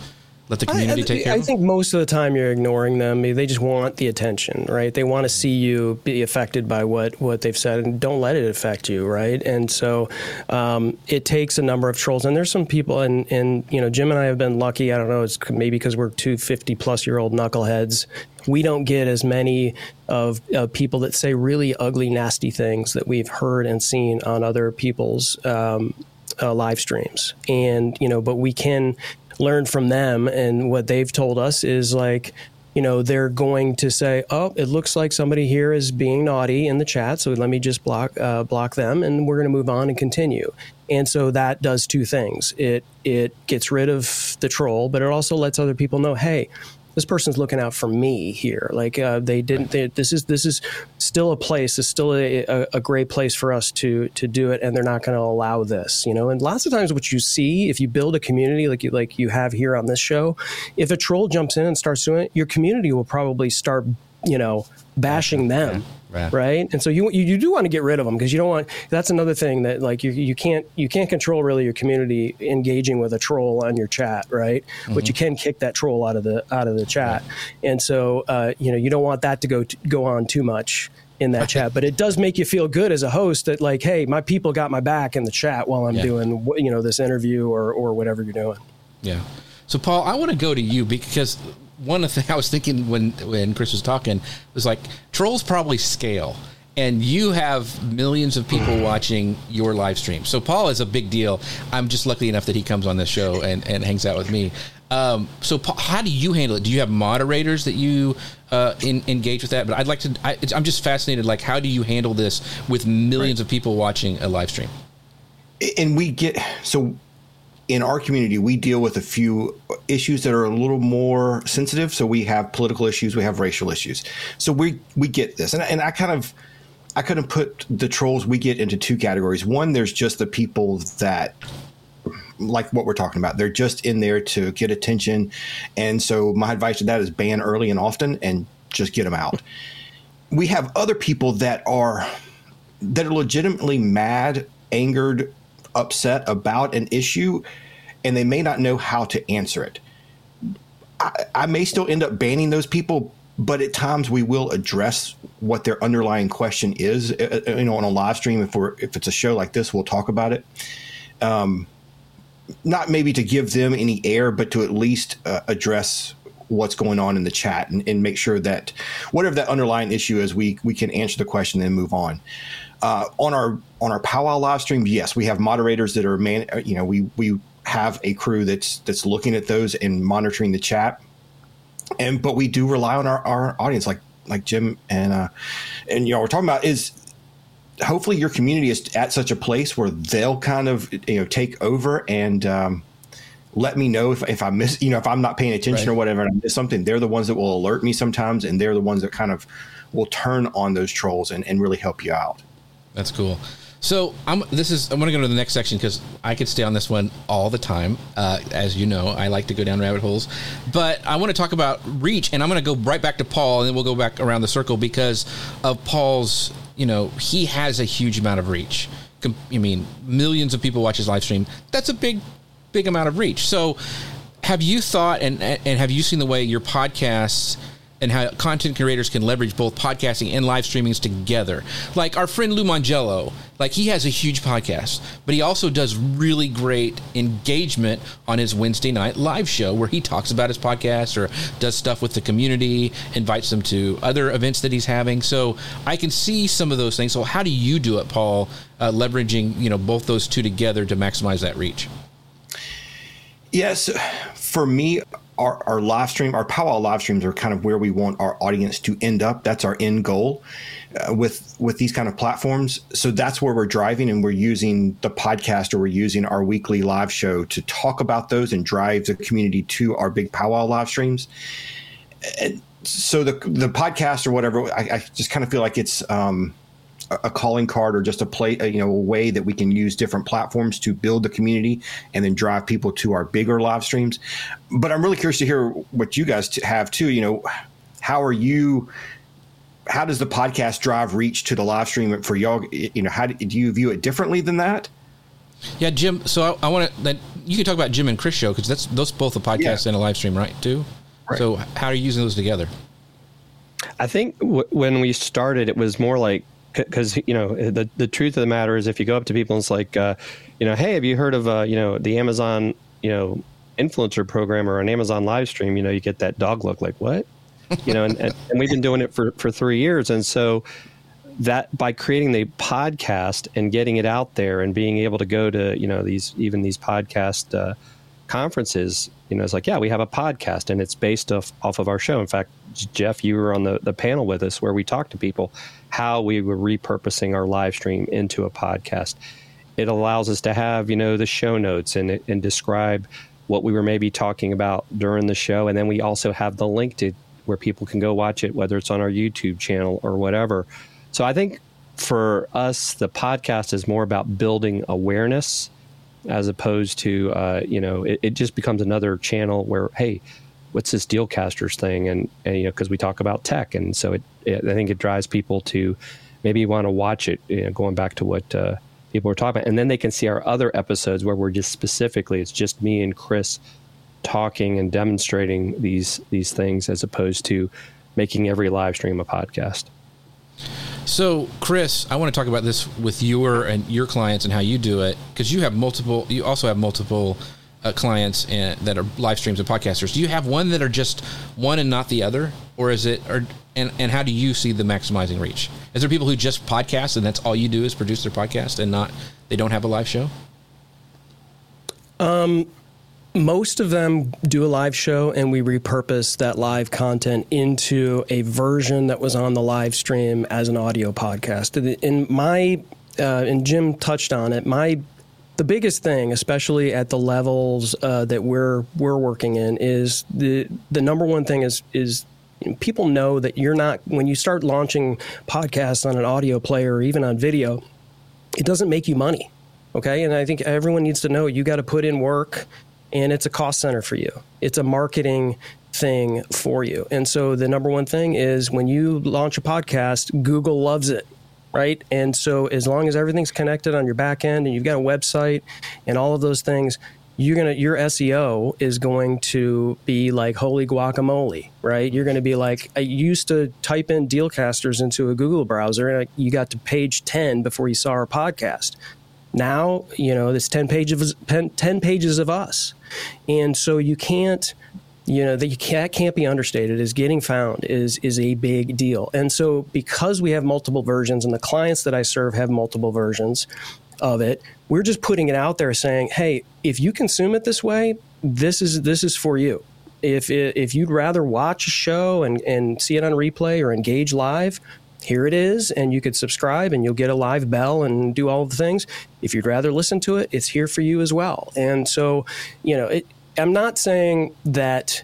let the community I, take care I think most of the time you're ignoring them. They just want the attention, right? They want to see you be affected by what, what they've said, and don't let it affect you, right? And so um, it takes a number of trolls. And there's some people, and, and you know, Jim and I have been lucky. I don't know, it's maybe because we're two 50 plus year old knuckleheads. We don't get as many of uh, people that say really ugly, nasty things that we've heard and seen on other people's um, uh, live streams. And, you know, but we can learn from them. And what they've told us is like, you know, they're going to say, "Oh, it looks like somebody here is being naughty in the chat, so let me just block uh, block them, and we're going to move on and continue." And so that does two things: it it gets rid of the troll, but it also lets other people know, "Hey, this person's looking out for me here. Like uh, they didn't. They, this is this is still a place. It's still a, a, a, great place for us to to do it, and they're not going to allow this. You know. And lots of times, what you see if you build a community like you like you have here on this show, if a troll jumps in and starts doing it, your community will probably start you know bashing them. Right. right. And so you, you, you do want to get rid of them because you don't want. That's another thing that like you you can't you can't control really your community engaging with a troll on your chat, right? Mm-hmm. But you can kick that troll out of the out of the chat, and so uh, you know you don't want that to go to, go on too much in that chat. But it does make you feel good as a host that like, hey, my people got my back in the chat while I'm yeah. doing you know this interview or or whatever you're doing. Yeah. So Paul, I want to go to you because one of the things I was thinking when when Chris was talking was like trolls probably scale. And you have millions of people watching your live stream. So Paul is a big deal. I'm just lucky enough that he comes on this show and, and hangs out with me. Um, so Paul, how do you handle it? Do you have moderators that you uh, in, engage with that? But I'd like to. I, am just fascinated. Like, how do you handle this with millions right. of people watching a live stream? And we get so in our community, we deal with a few issues that are a little more sensitive. So we have political issues, we have racial issues. So we we get this, and, and I kind of I kind of put the trolls we get into two categories. One, there's just the people that like what we're talking about. They're just in there to get attention, and so my advice to that is ban early and often, and just get them out. We have other people that are that are legitimately mad, angered, upset about an issue and they may not know how to answer it. I, I, may still end up banning those people, but at times we will address what their underlying question is. Uh, uh, you know, on a live stream, if we're if it's a show like this, we'll talk about it. Um, not maybe to give them any air, but to at least uh, address what's going on in the chat and, and, make sure that whatever that underlying issue is, we we can answer the question and move on. Uh, on our on our powwow live stream, yes, we have moderators that are man. You know, we we have a crew that's that's looking at those and monitoring the chat. And but we do rely on our, our audience, like like Jim and uh, and you know we're talking about is hopefully your community is at such a place where they'll kind of you know take over and um, let me know if, if I miss you know if I'm not paying attention right. or whatever and I miss something. They're the ones that will alert me sometimes, and they're the ones that kind of will turn on those trolls and, and really help you out. That's cool. So I'm. This is. I'm going to go to the next section because I could stay on this one all the time. Uh, as you know, I like to go down rabbit holes. But I want to talk about reach, and I'm going to go right back to Paul, and then we'll go back around the circle because of Paul's. You know, he has a huge amount of reach. I mean, millions of people watch his live stream. That's a big, big amount of reach. So, have you thought and and have you seen the way your podcasts? and how content creators can leverage both podcasting and live streamings together. Like our friend Lou Mongello, like he has a huge podcast, but he also does really great engagement on his Wednesday night live show where he talks about his podcast or does stuff with the community, invites them to other events that he's having. So I can see some of those things. So how do you do it, Paul? Uh, leveraging you know both those two together to maximize that reach. Yes, for me, our, our live stream, our powwow live streams are kind of where we want our audience to end up. That's our end goal uh, with with these kind of platforms. So that's where we're driving, and we're using the podcast or we're using our weekly live show to talk about those and drive the community to our big powwow live streams. And so the the podcast or whatever, I, I just kind of feel like it's. Um, a calling card or just a play, you know, a way that we can use different platforms to build the community and then drive people to our bigger live streams. But I'm really curious to hear what you guys have too. You know, how are you? How does the podcast drive reach to the live stream for y'all? You know, how do, do you view it differently than that? Yeah, Jim. So I, I want to—that You can talk about Jim and Chris show because that's those both a podcast yeah. and a live stream, right? Too. Right. So how are you using those together? I think w- when we started, it was more like because you know the the truth of the matter is if you go up to people and it's like uh, you know hey have you heard of uh, you know the Amazon you know influencer program or an Amazon live stream? You know you get that dog look like what? You know and, and, and we've been doing it for for three years. And so that by creating the podcast and getting it out there and being able to go to you know these even these podcast uh, conferences you know it's like yeah we have a podcast and it's based off, off of our show. In fact jeff you were on the, the panel with us where we talked to people how we were repurposing our live stream into a podcast. It allows us to have you know the show notes and, and describe what we were maybe talking about during the show. And then we also have the link to where people can go watch it whether it's on our youtube channel or whatever. So I think for us, the podcast is more about building awareness as opposed to, uh, you know, it, it, just becomes another channel where, hey, what's this Dealcasters thing? And, and you know, because we talk about tech. And so it, it, I think it drives people to maybe want to watch it, you know, going back to what uh, people were talking about. And then they can see our other episodes where we're just specifically, it's just me and Chris talking and demonstrating these these things as opposed to making every live stream a podcast. So, Chris, I want to talk about this with your and your clients and how you do it because you have multiple. You also have multiple uh, clients that are live streams and podcasters. Do you have one that are just one and not the other, or is it? Or and and how do you see the maximizing reach? Is there people who just podcast and that's all you do is produce their podcast and not they don't have a live show? Um, most of them do a live show and we repurpose that live content into a version that was on the live stream as an audio podcast. In my uh, and Jim touched on it. My the biggest thing, especially at the levels uh, that we're we're working in, is the the number one thing is is people know that you're not when you start launching podcasts on an audio player or even on video, it doesn't make you money. Okay, and I think everyone needs to know you got to put in work and it's a cost center for you. It's a marketing thing for you. And so the number one thing is when you launch a podcast, Google loves it. Right. And so as long as everything's connected on your back end and you've got a website and all of those things, you're gonna your SEO is going to be like holy guacamole, right? You're gonna be like I used to type in Dealcasters into a Google browser and you got to page ten before you saw our podcast. Now, you know, it's 10 pages, 10 pages of us. And so you can't, you know, that can't, can't be understated is getting found is, is a big deal. And so because we have multiple versions and the clients that I serve have multiple versions of it, we're just putting it out there saying, hey, if you consume it this way, this is, this is for you if if you'd rather watch a show and, and see it on replay or engage live, here it is, and you could subscribe and you'll get a live bell and do all the things. If you'd rather listen to it, it's here for you as well. And so, you know, it, I'm not saying that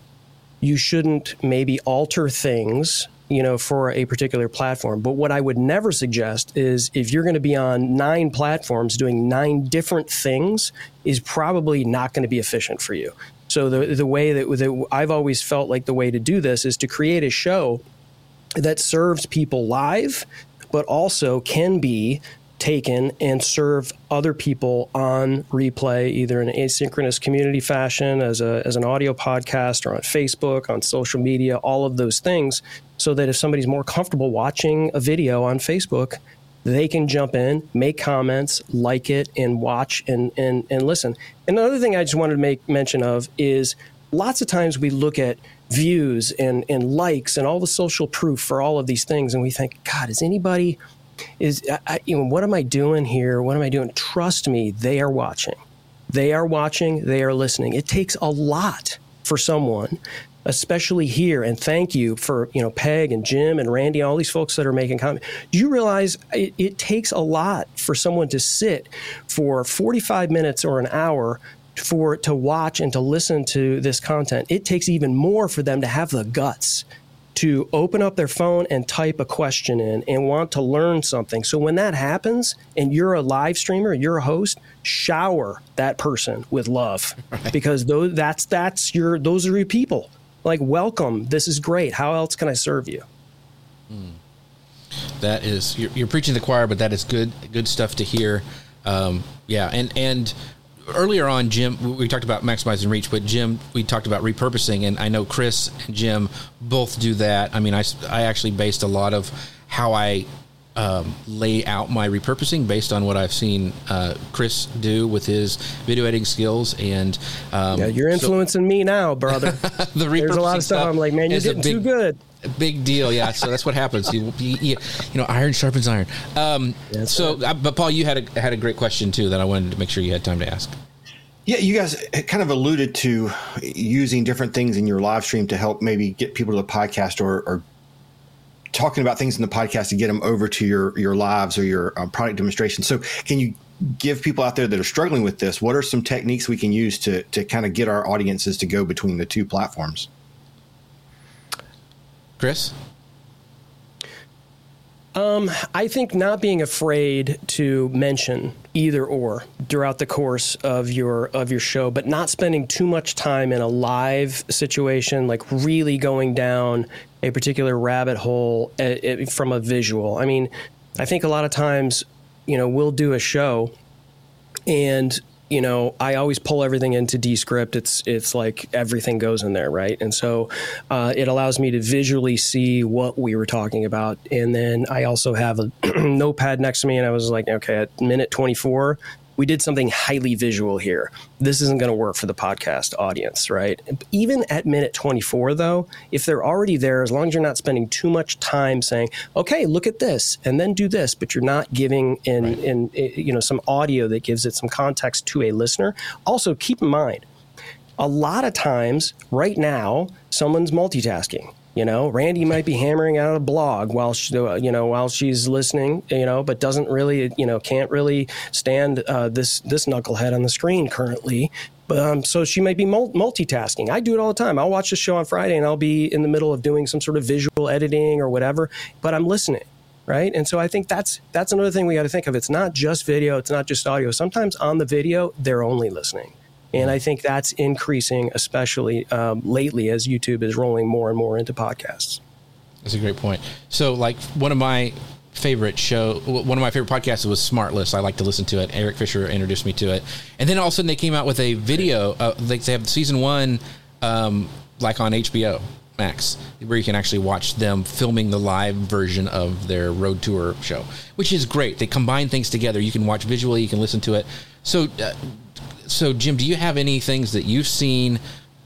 you shouldn't maybe alter things you know for a particular platform but what i would never suggest is if you're going to be on nine platforms doing nine different things is probably not going to be efficient for you. So the the way that, that i've always felt like the way to do this is to create a show that serves people live, but also can be taken and serve other people on replay, either in an asynchronous community fashion, as, a, as an audio podcast, or on Facebook, on social media, all of those things, so that if somebody's more comfortable watching a video on Facebook, they can jump in, make comments, like it, and watch and, and, and listen. And another thing I just wanted to make mention of is lots of times we look at views and, and likes and all the social proof for all of these things. And we think, God, is anybody, is, I, you know, what am I doing here? What am I doing? Trust me, they are watching. They are watching, they are listening. It takes a lot for someone especially here. And thank you for you know Peg and Jim and Randy, all these folks that are making comments. Do you realize it, it, takes a lot for someone to sit for 45 minutes or an hour for to watch and to listen to this content. It takes even more for them to have the guts to open up their phone and type a question in and want to learn something. So when that happens and you're a live streamer, you're a host, shower that person with love right. because those that's that's your those are your people. Like welcome, this is great. How else can I serve you? Hmm. That is you're, you're, preaching the choir, but that is good good stuff to hear. Um, yeah, and and earlier on, Jim, we talked about maximizing reach, but Jim, we talked about repurposing, and I know Chris and Jim both do that. I mean, I, I actually based a lot of how I um, lay out my repurposing based on what I've seen uh, Chris do with his video editing skills. And um, yeah, you're influencing so, me now, brother. the There's a lot of stuff. I'm like, man, you're getting big, too good. Big deal, yeah. So that's what happens. You, you, you know, iron sharpens iron. Um, so, right. Uh, but Paul, you had a had a great question too that I wanted to make sure you had time to ask. Yeah, you guys kind of alluded to using different things in your live stream to help maybe get people to the podcast or, or talking about things in the podcast to get them over to your your lives or your um, product demonstration. So, can you give people out there that are struggling with this? What are some techniques we can use to to kind of get our audiences to go between the two platforms? Chris. Um, I think not being afraid to mention either or throughout the course of your of your show, but not spending too much time in a live situation, like really going down a particular rabbit hole uh, uh, from a visual. I mean, I think a lot of times, you know, we'll do a show and you know, I always pull everything into Descript. It's it's like everything goes in there, right? And so uh, it allows me to visually see what we were talking about. And then I also have a notepad next to me, and I was like, okay, at minute 24, we did something highly visual here. This isn't going to work for the podcast audience, right? Even at minute 24, though, if they're already there, as long as you're not spending too much time saying, okay, look at this and then do this, but you're not giving in, right. in eh, you know, some audio that gives it some context to a listener. Also, keep in mind, a lot of times right now, someone's multitasking you know, Randy might be hammering out a blog while she, you know while she's listening, you know, but doesn't really, you know, can't really stand uh, this this knucklehead on the screen currently. But um, so she might be multitasking. I do it all the time. I'll watch the show on Friday and I'll be in the middle of doing some sort of visual editing or whatever, but I'm listening right and so i think that's that's another thing we got to think of it's not just video it's not just audio sometimes on the video they're only listening and I think that's increasing, especially um, lately as YouTube is rolling more and more into podcasts. That's a great point. So, like one of my favorite show, one of my favorite podcasts was Smartless. I like to listen to it. Eric Fisher introduced me to it, and then all of a sudden they came out with a video. Uh, like they have season one, um, like on HBO Max, where you can actually watch them filming the live version of their road tour show, which is great. They combine things together. You can watch visually, you can listen to it. So, uh, so Jim, do you have any things that you've seen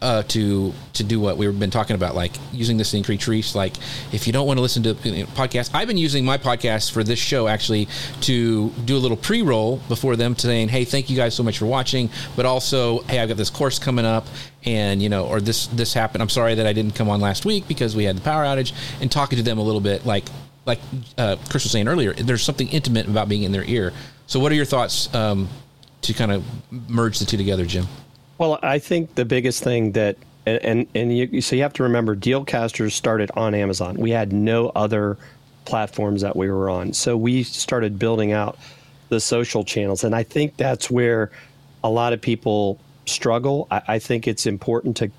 uh, to to do what we've been talking about, like using this to increase reach? Like, if you don't want to listen to podcasts, I've been using my podcast for this show actually to do a little pre roll before them, saying, "Hey, thank you guys so much for watching," but also, "Hey, I've got this course coming up." And you know, or this this happened. I'm sorry that I didn't come on last week because we had the power outage. And talking to them a little bit, like like uh, Chris was saying earlier, there's something intimate about being in their ear. So, what are your thoughts um, to kind of merge the two together, Jim? Well, I think the biggest thing that and and, and you, so you have to remember Dealcasters started on Amazon. We had no other platforms that we were on. So we started building out the social channels and I think that's where a lot of people struggle. I, I think it's important to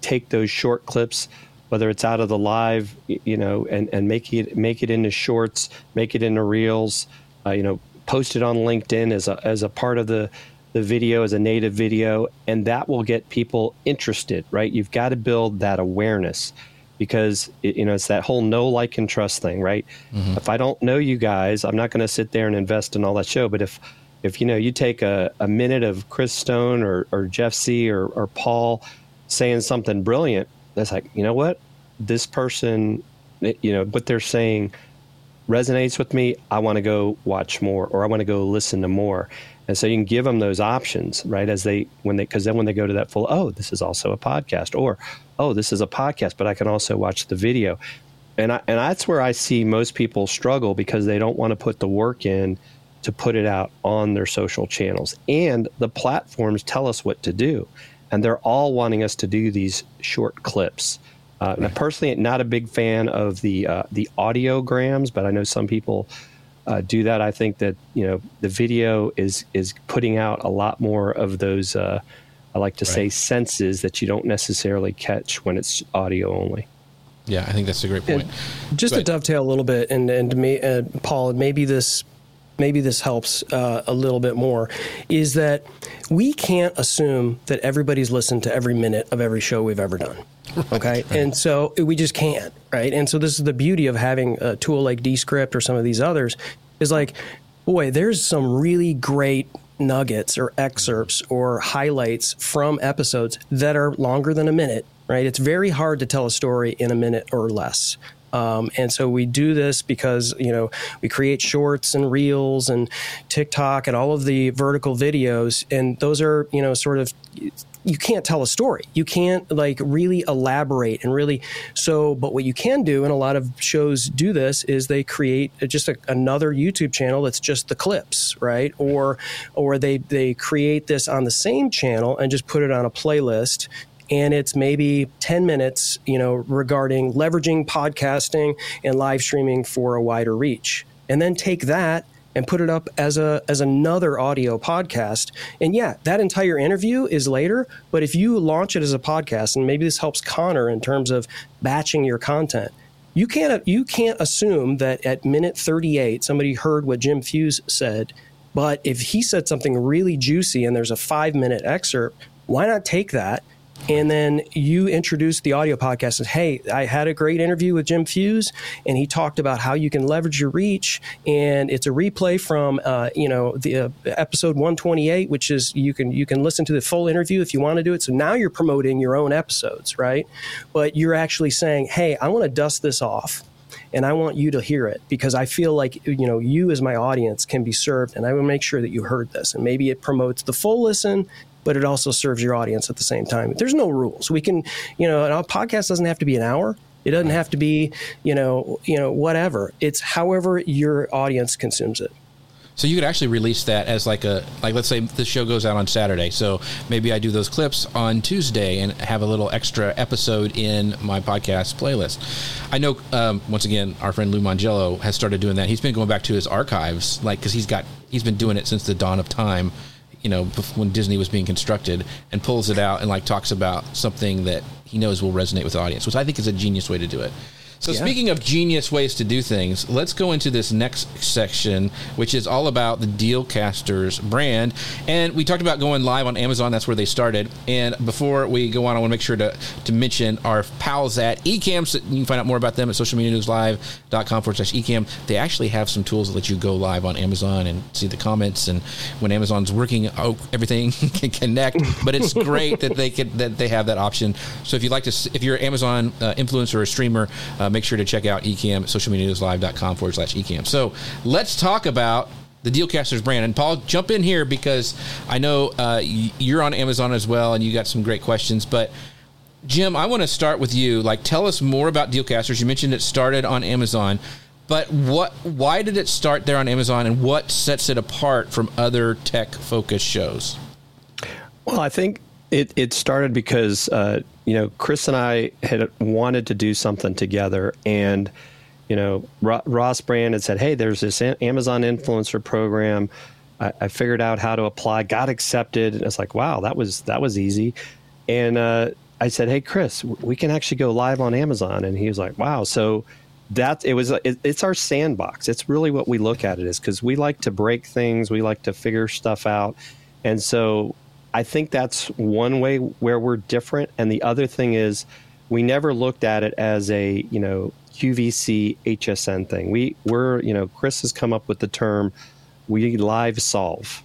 take those short clips whether it's out of the live, you know, and, and make it make it into shorts, make it into reels, uh, you know, post it on LinkedIn as a as a part of the the video as a native video, and that will get people interested, right? You've got to build that awareness because it, you know it's that whole know, like, and trust thing, right? Mm-hmm. If I don't know you guys, I'm not going to sit there and invest in all that show. But if if you know you take a, a minute of Chris Stone or, or Jeff Sieh or, or Paul saying something brilliant, that's like, you know what? This person, you know, what they're saying resonates with me, I want to go watch more or I want to go listen to more. And so you can give them those options, right? As they, when they, because then when they go to that full, oh, this is also a podcast, or oh, this is a podcast, but I can also watch the video. And, I, and that's where I see most people struggle because they don't want to put the work in to put it out on their social channels. And the platforms tell us what to do. And they're all wanting us to do these short clips Uh, right. personally, not a big fan of the uh, the audiograms, but I know some people uh, do that. I think that you know the video is is putting out a lot more of those. Uh, I like to right. say senses that you don't necessarily catch when it's audio only. Yeah, I think that's a great point. And just to dovetail a little bit, and and me, uh, Paul, maybe this maybe this helps uh, a little bit more, is that we can't assume that everybody's listened to every minute of every show we've ever done. Okay. And so we just can't. Right. And so this is the beauty of having a tool like Descript or some of these others is like, boy, there's some really great nuggets or excerpts or highlights from episodes that are longer than a minute. Right. It's very hard to tell a story in a minute or less. Um, and so we do this because you know we create shorts and reels and TikTok and all of the vertical videos, and those are you know sort of you can't tell a story. You can't like really elaborate and really so. But what you can do, and a lot of shows do this, is they create just a, another YouTube channel that's just the clips, right? Or or they they create this on the same channel and just put it on a playlist and it's maybe 10 minutes, you know, regarding leveraging podcasting and live streaming for a wider reach. And then take that and put it up as a as another audio podcast. And yeah, that entire interview is later, but if you launch it as a podcast and maybe this helps Connor in terms of batching your content. You can't you can't assume that at minute 38 somebody heard what Jim Fuhs said, but if he said something really juicy and there's a 5 minute excerpt, why not take that and then you introduced the audio podcast as hey i had a great interview with jim fuhs and he talked about how you can leverage your reach. And it's a replay from uh, you know the uh, episode 128 which is you can you can listen to the full interview if you want to do it. So now you're promoting your own episodes right? But you're actually saying hey i want to dust this off and I want you to hear it because I feel like you know you as my audience can be served, and I will make sure that you heard this, and maybe it promotes the full listen, but it also serves your audience at the same time. There's no rules. We can, you know, a podcast doesn't have to be an hour. It doesn't have to be, you know, you know, whatever. It's however your audience consumes it. So you could actually release that as like a like let's say the show goes out on Saturday. So maybe I do those clips on Tuesday and have a little extra episode in my podcast playlist. I know um, once again our friend Lou Mongello has started doing that. He's been going back to his archives like because he's got he's been doing it since the dawn of time you know, when Disney was being constructed, and pulls it out and like talks about something that he knows will resonate with the audience, which I think is a genius way to do it. So, yeah. speaking of genius ways to do things, let's go into this next section, which is all about the Dealcasters brand. And we talked about going live on Amazon. That's where they started. And before we go on, I want to make sure to, to mention our pals at Ecamm. So you can find out more about them at socialmedianewslive.com forward slash Ecamm. They actually have some tools that let you go live on Amazon and see the comments. And when Amazon's working, oh, everything can connect. But it's great that they can, that they have that option. So if you'd like to, if you're an Amazon uh, influencer or streamer, uh, make sure to check out Ecamm, socialmedianewslive.com forward slash ecamm. So let's talk about the Dealcasters brand. And Paul, jump in here because I know uh, you're on Amazon as well and you got some great questions. But Jim, I want to start with you. Like, tell us more about Dealcasters. You mentioned it started on Amazon, but what? Why did it start there on Amazon, and what sets it apart from other tech-focused shows? Well, I think it, it started because, uh, you know, Chris and I had wanted to do something together. And, you know, Ross Brand had said, hey, there's this Amazon influencer program. I, I figured out how to apply, got accepted. And it's like, wow, that was, that was easy. And uh, I said, hey, Chris, we can actually go live on Amazon. And he was like, wow. So that it was, it, it's our sandbox. It's really what we look at it is because we like to break things, we like to figure stuff out. And so I think that's one way where we're different. And the other thing is, we never looked at it as a you know QVC HSN thing. We we're you know Chris has come up with the term we live solve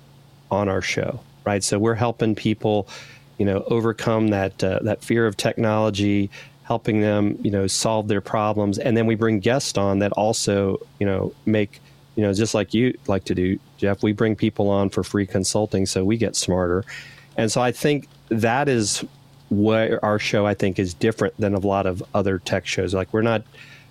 on our show, right? So we're helping people, you know, overcome that uh, that fear of technology, helping them you know solve their problems, and then we bring guests on that also you know make you know just like you like to do, Jeff. We bring people on for free consulting, so we get smarter. And so I think that is where our show I think is different than a lot of other tech shows. Like we're not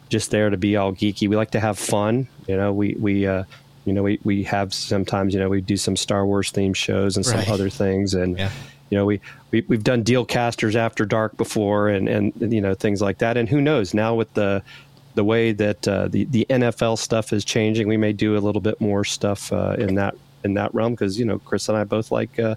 just there to be all geeky. We like to have fun. You know, we we uh, you know we we have sometimes you know we do some Star Wars themed shows and some right. other things and. Yeah. you know, we, we we've done Dealcasters after dark before, and and you know things like that. And who knows now with the the way that uh, the the NFL stuff is changing, we may do a little bit more stuff uh, in that in that realm because you know Chris and I both like uh,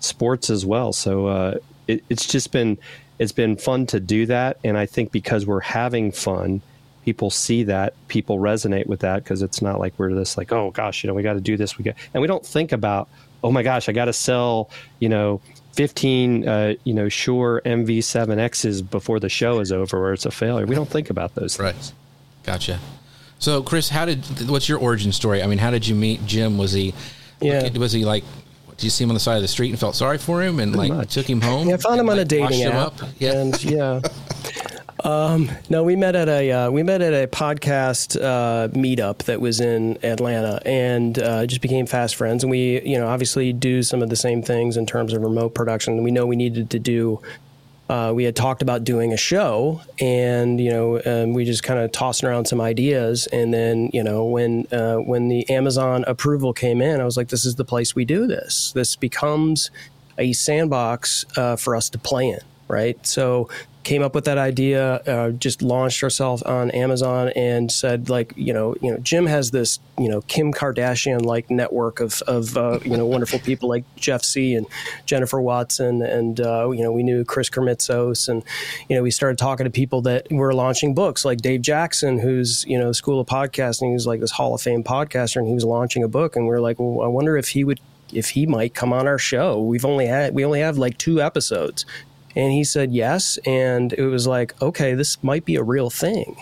sports as well. So uh, it, it's just been it's been fun to do that, and I think because we're having fun, people see that, people resonate with that because it's not like we're this like oh gosh, you know we got to do this, we got, and we don't think about oh my gosh, I got to sell you know 15 uh, you know Shure MV7Xs before the show is over or it's a failure. We don't think about those Right. things. Gotcha. So, Chris, how did what's your origin story? I mean, how did you meet Jim? Was he Yeah. was he like did you see him on the side of the street and felt sorry for him and like much. took him home? Yeah, I found him on a like, dating washed him app, up? Yeah. and yeah. Um, no, we met at a uh, we met at a podcast uh, meetup that was in Atlanta, and uh, just became fast friends. And we, you know, obviously do some of the same things in terms of remote production. We know we needed to do. Uh, we had talked about doing a show, and you know, um, we just kind of tossing around some ideas. And then, you know, when uh, when the Amazon approval came in, I was like, "This is the place we do this. This becomes a sandbox uh, for us to play in, right?" So came up with that idea, uh, just launched ourselves on Amazon and said like, you know, you know, Jim has this, you know, Kim Kardashian like network of, of uh, you know, wonderful people like Jeff Sieh and Jennifer Watson. And, uh, you know, we knew Chris Karasiewicz and, you know, we started talking to people that were launching books like Dave Jackson, who's, you know, School of Podcasting, who's like this Hall of Fame podcaster. And he was launching a book. And we are like, well, I wonder if he would, if he might come on our show. We've only had, we only have like two episodes. And he said yes. And it was like, okay, this might be a real thing.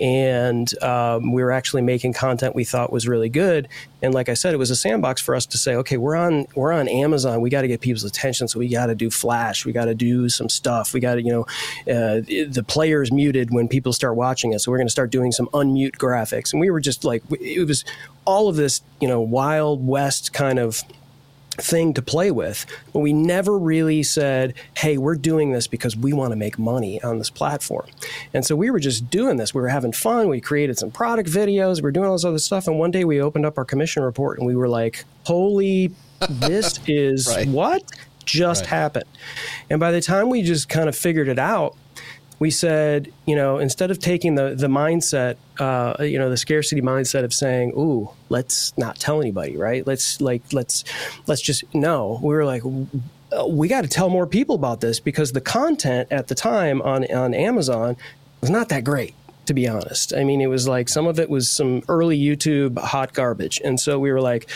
And um, we were actually making content we thought was really good. And like I said, it was a sandbox for us to say, okay, we're on we're on Amazon. We got to get people's attention, so we got to do Flash. We got to do some stuff. We got to, you know, uh, the player's muted when people start watching us, so we're going to start doing some unmute graphics. And we were just like, it was all of this, you know, wild west kind of thing to play with, but we never really said, hey, we're doing this because we want to make money on this platform. And so we were just doing this. We were having fun. We created some product videos. We were doing all this other stuff. And one day we opened up our commission report and we were like, holy, this is Right. what just Right. happened. And by the time we just kind of figured it out, we said, you know, instead of taking the the mindset, uh, you know, the scarcity mindset of saying, "Ooh, let's not tell anybody," right? Let's like let's let's just no. We were like, uh, we got to tell more people about this because the content at the time on on Amazon was not that great. To be honest, I mean, it was like some of it was some early YouTube hot garbage, and so we were like,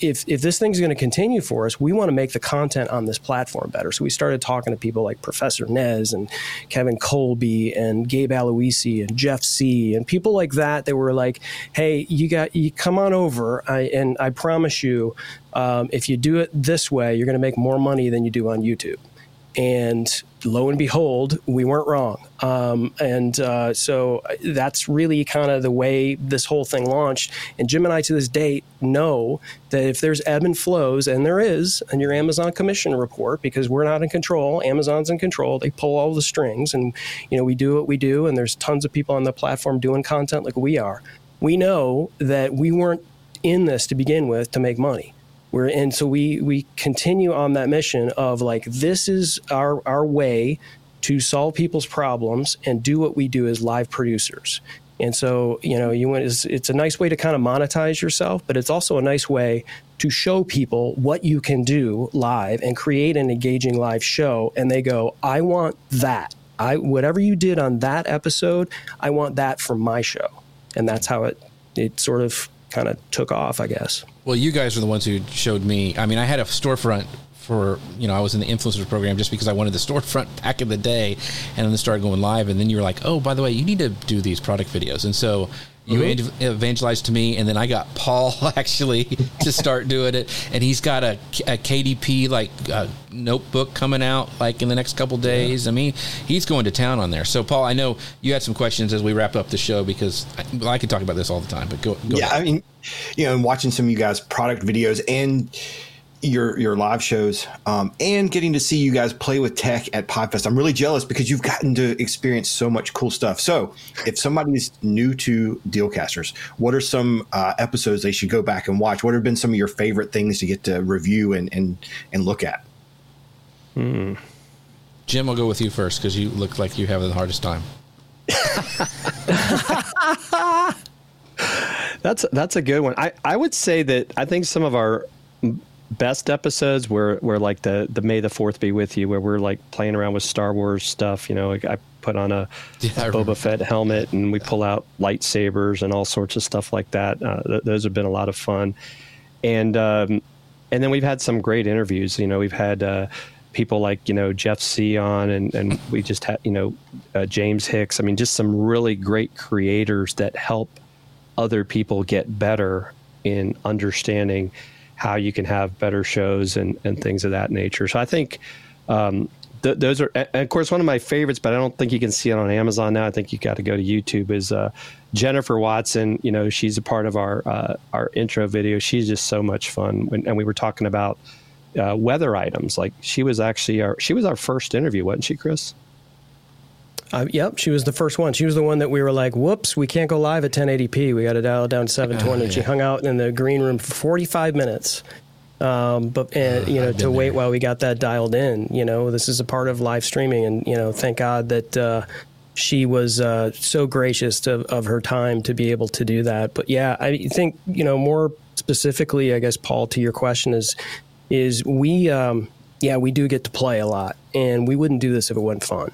if if this thing's going to continue for us, we want to make the content on this platform better. So we started talking to people like Professor Nez and Kevin Colby and Gabe Aloisi and Jeff Sieh and people like that. They were like, "Hey, you got you come on over, I, and I promise you, um, if you do it this way, you're going to make more money than you do on YouTube." And lo and behold, we weren't wrong. Um, and uh, so that's really kind of the way this whole thing launched. And Jim and I, to this date, know that if there's ebb and flows, and there is in your Amazon commission report, because we're not in control, Amazon's in control. They pull all the strings, and you know we do what we do. And there's tons of people on the platform doing content like we are. We know that we weren't in this to begin with to make money. We're and so we we continue on that mission of like this is our our way to solve people's problems and do what we do as live producers. And so, you know, you want it's, it's a nice way to kind of monetize yourself, but it's also a nice way to show people what you can do live and create an engaging live show. And they go, I want that. I whatever you did on that episode, I want that for my show. And that's how it it sort of kind of took off, I guess. Well, you guys are the ones who showed me. I mean, I had a storefront for you know I was in the influencers program just because I wanted the storefront back in the day, and then started going live. And then you were like, oh, by the way, you need to do these product videos. And so you Mm-hmm. evangelized to me, and then I got Paul actually to start doing it, and he's got a, a KDP like uh, notebook coming out like in the next couple days. I mean, he's going to town on there. So, Paul, I know you had some questions as we wrap up the show because I, well, I could talk about this all the time, but go. go yeah, ahead. I mean, you know, and watching some of you guys' product videos and your your live shows, um, and getting to see you guys play with tech at Podfest, I'm really jealous because you've gotten to experience so much cool stuff. So, if somebody's new to Dealcasters, what are some uh, episodes they should go back and watch? What have been some of your favorite things to get to review and and and look at? Hmm. Jim, I'll go with you first because you look like you have the hardest time. that's that's a good one. I, I would say that I think some of our best episodes were, were like the the May the Fourth be with you, where we're like playing around with Star Wars stuff. You know, like I put on a, yeah, a Boba Fett helmet and we pull out lightsabers and all sorts of stuff like that. Uh, th- those have been a lot of fun, and um, and then we've had some great interviews. You know, we've had. Uh, people like you know Jeff Sieh on, and and we just had you know uh, James Hicks. I mean, just some really great creators that help other people get better in understanding how you can have better shows and and things of that nature. So I think. Um, th- those are, and of course, one of my favorites, but I don't think you can see it on Amazon now. I think you got to go to YouTube. Is uh, Jennifer Watson? You know, she's a part of our uh, our intro video. She's just so much fun, when, and we were talking about uh, weather items. Like she was actually our she was our first interview, wasn't she, Chris? Uh, yep, she was the first one. She was the one that we were like, "Whoops, we can't go live at 1080p. We got to dial it down to 720." Oh, yeah. And she hung out in the green room for 45 minutes. Um, but and, you know to wait there. while we got that dialed in. You know, this is a part of live streaming, and you know, thank God that uh, she was uh, so gracious to, of her time to be able to do that. But yeah, I think you know more specifically, I guess Paul, to your question is is we, um, yeah, we do get to play a lot, and we wouldn't do this if it wasn't fun.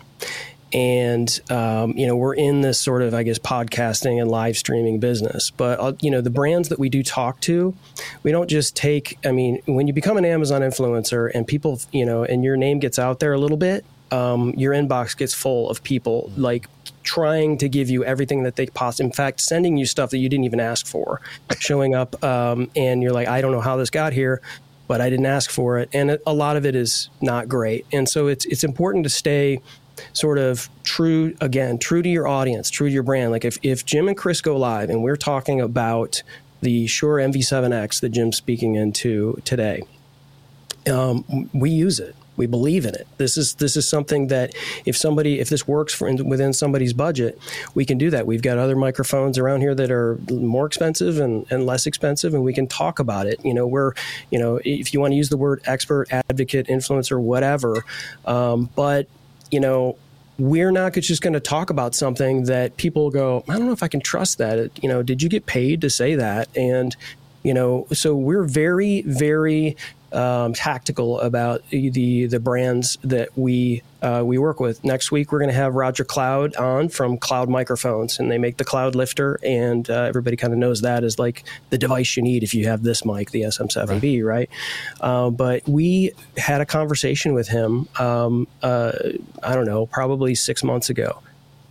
And um, you know, we're in this sort of, I guess, podcasting and live streaming business. But uh, you know, the brands that we do talk to, we don't just take. I mean, when you become an Amazon influencer and people, you know, and your name gets out there a little bit, um, your inbox gets full of people like trying to give you everything that they possibly, in fact, sending you stuff that you didn't even ask for, showing up, um, and you're like, I don't know how this got here but I didn't ask for it, and a lot of it is not great. And so it's it's important to stay sort of true again, true to your audience, true to your brand. Like if if Jim and Chris go live and we're talking about the Shure MV7X that Jim's speaking into today, um, we use it we believe in it. This is this is something that if somebody if this works for within somebody's budget, we can do that. We've got other microphones around here that are more expensive and, and less expensive, and we can talk about it. You know, we're you know if you want to use the word expert, advocate, influencer, whatever, um, but you know we're not just going to talk about something that people go, I don't know if I can trust that. You know, did you get paid to say that? And you know, so we're very, very um, tactical about the the brands that we uh, we work with. Next week, we're going to have Rodger Cloud on from Cloud Microphones, and they make the Cloud Lifter, and uh, everybody kind of knows that is like the device you need if you have this mic, the SM7B, right? right? Uh, but we had a conversation with him. Um, uh, I don't know, probably six months ago,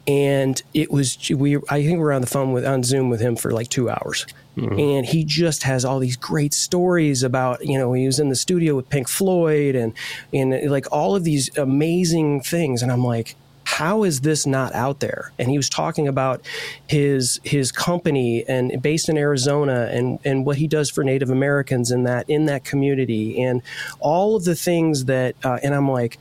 and it was we. I think we were on the phone with on Zoom with him for like two hours Mm-hmm. And he just has all these great stories about, you know, he was in the studio with Pink Floyd and, and like all of these amazing things. And I'm like, how is this not out there? And he was talking about his his company and based in Arizona and and what he does for Native Americans in that in that community and all of the things that uh, and I'm like,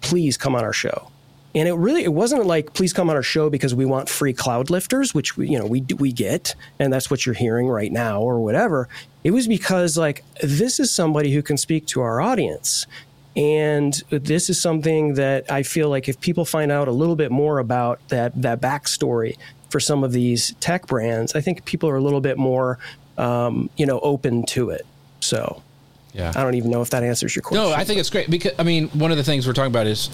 please come on our show and it really it wasn't like please come on our show because we want free cloud lifters, which we, you know we we get, and that's what you're hearing right now or whatever. It was because like this is somebody who can speak to our audience. And this is something that I feel like if people find out a little bit more about that that backstory for some of these tech brands, I think people are a little bit more, um, you know, open to it. So yeah. I don't even know if that answers your question. No, I think it's great because I mean, one of the things we're talking about is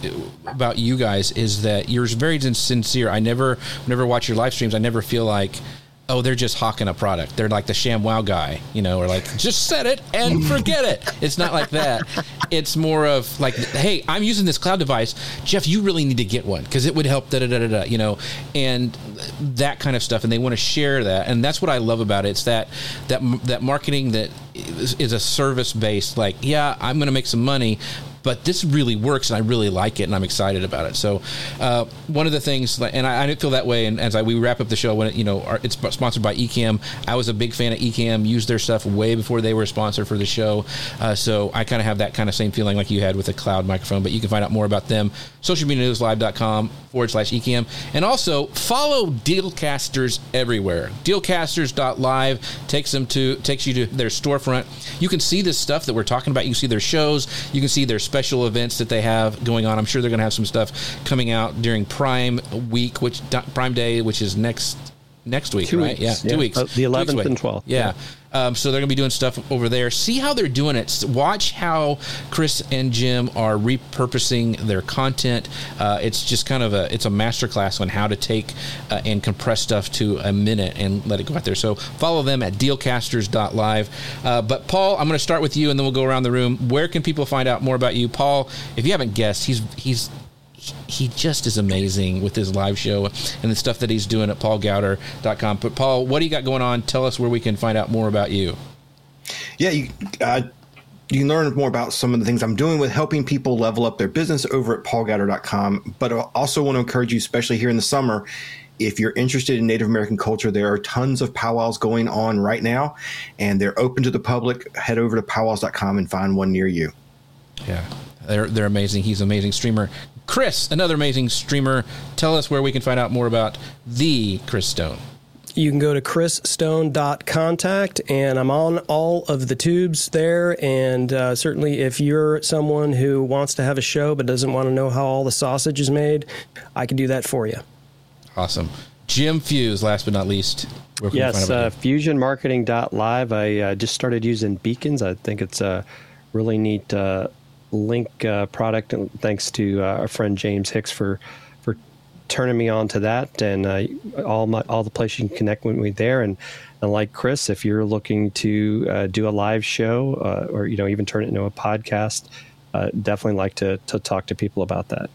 about you guys is that you're very sincere. I never, never watch your live streams. I never feel like oh, they're just hawking a product. They're like the ShamWow guy, you know, or like just set it and forget it. It's not like that. It's more of like, hey, I'm using this cloud device. Jeff, you really need to get one because it would help, da da da da, you know, and that kind of stuff. And they want to share that, and that's what I love about it. It's that that that marketing that is, is a service based. Like, yeah, I'm going to make some money, but this really works and I really like it and I'm excited about it. So uh, one of the things, and I, I didn't feel that way. And as I, we wrap up the show, when it, you know our, it's sponsored by Ecamm, I was a big fan of Ecamm. Used their stuff way before they were a sponsor for the show. Uh, so I kind of have that kind of same feeling like you had with the cloud microphone. But you can find out more about them socialmedianewslive.com forward slash Ecamm, and also follow Dealcasters everywhere. Dealcasters.live takes them to takes you to their storefront. You can see this stuff that we're talking about. You see their shows. You can see their special events that they have going on. I'm sure they're going to have some stuff coming out during Prime Week, which Prime Day, which is next next week, two right? Weeks. Yeah, two weeks. Uh, the 11th and 12th. Yeah. yeah. Um, so they're going to be doing stuff over there. See how they're doing it. Watch how Chris and Jim are repurposing their content. Uh, it's just kind of a it's a masterclass on how to take uh, and compress stuff to a minute and let it go out there. So follow them at dealcasters.live. Uh, but Paul, I'm going to start with you, and then we'll go around the room. Where can people find out more about you, Paul? If you haven't guessed, he's he's he just is amazing with his live show and the stuff that he's doing at paulgowder.com. But Paul, what do you got going on? Tell us where we can find out more about you. Yeah, you, uh, you can learn more about some of the things I'm doing with helping people level up their business over at paulgowder.com. But I also want to encourage you, especially here in the summer, if you're interested in Native American culture, there are tons of powwows going on right now, and they're open to the public. Head over to powwows.com and find one near you. Yeah, they're they're amazing. He's an amazing streamer. Chris, another amazing streamer. Tell us where we can find out more about the Chris Stone. You can go to chrisstone.contact, and I'm on all of the tubes there. And uh, certainly, if you're someone who wants to have a show but doesn't want to know how all the sausage is made, I can do that for you. Awesome. Jim Fuhs, last but not least. Yes, uh, fusionmarketing.live. I uh, just started using beacons. I think it's a really neat uh, link uh, product. And thanks to uh, our friend James Hicks for for turning me on to that, and uh, all my all the places you can connect with me there. And, and like Chris, if you're looking to uh, do a live show or you know even turn it into a podcast, definitely like to to talk to people about that.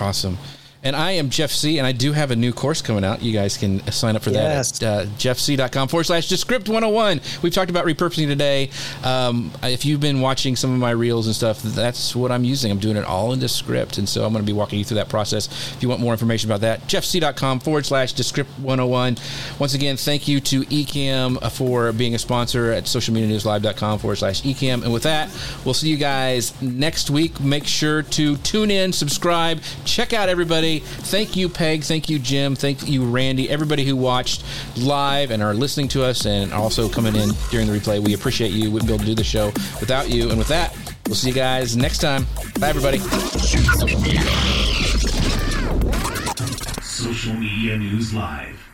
Awesome. And I am Jeff Sieh, and I do have a new course coming out. You guys can sign up for yes. that at uh, jeffsieh.com forward slash Descript 101. We've talked about repurposing today. Um, if you've been watching some of my reels and stuff, that's what I'm using. I'm doing it all in Descript. And so I'm going to be walking you through that process. If you want more information about that, jeffsieh.com forward slash Descript 101. Once again, thank you to Ecamm for being a sponsor at socialmedianewslive.com forward slash Ecamm. And with that, we'll see you guys next week. Make sure to tune in, subscribe, check out everybody Thank you, Peg. Thank you, Jim. Thank you, Randy. Everybody who watched live and are listening to us and also coming in during the replay. We appreciate you. We wouldn't be able to do the show without you. And with that, we'll see you guys next time. Bye, everybody. Social Media News Live.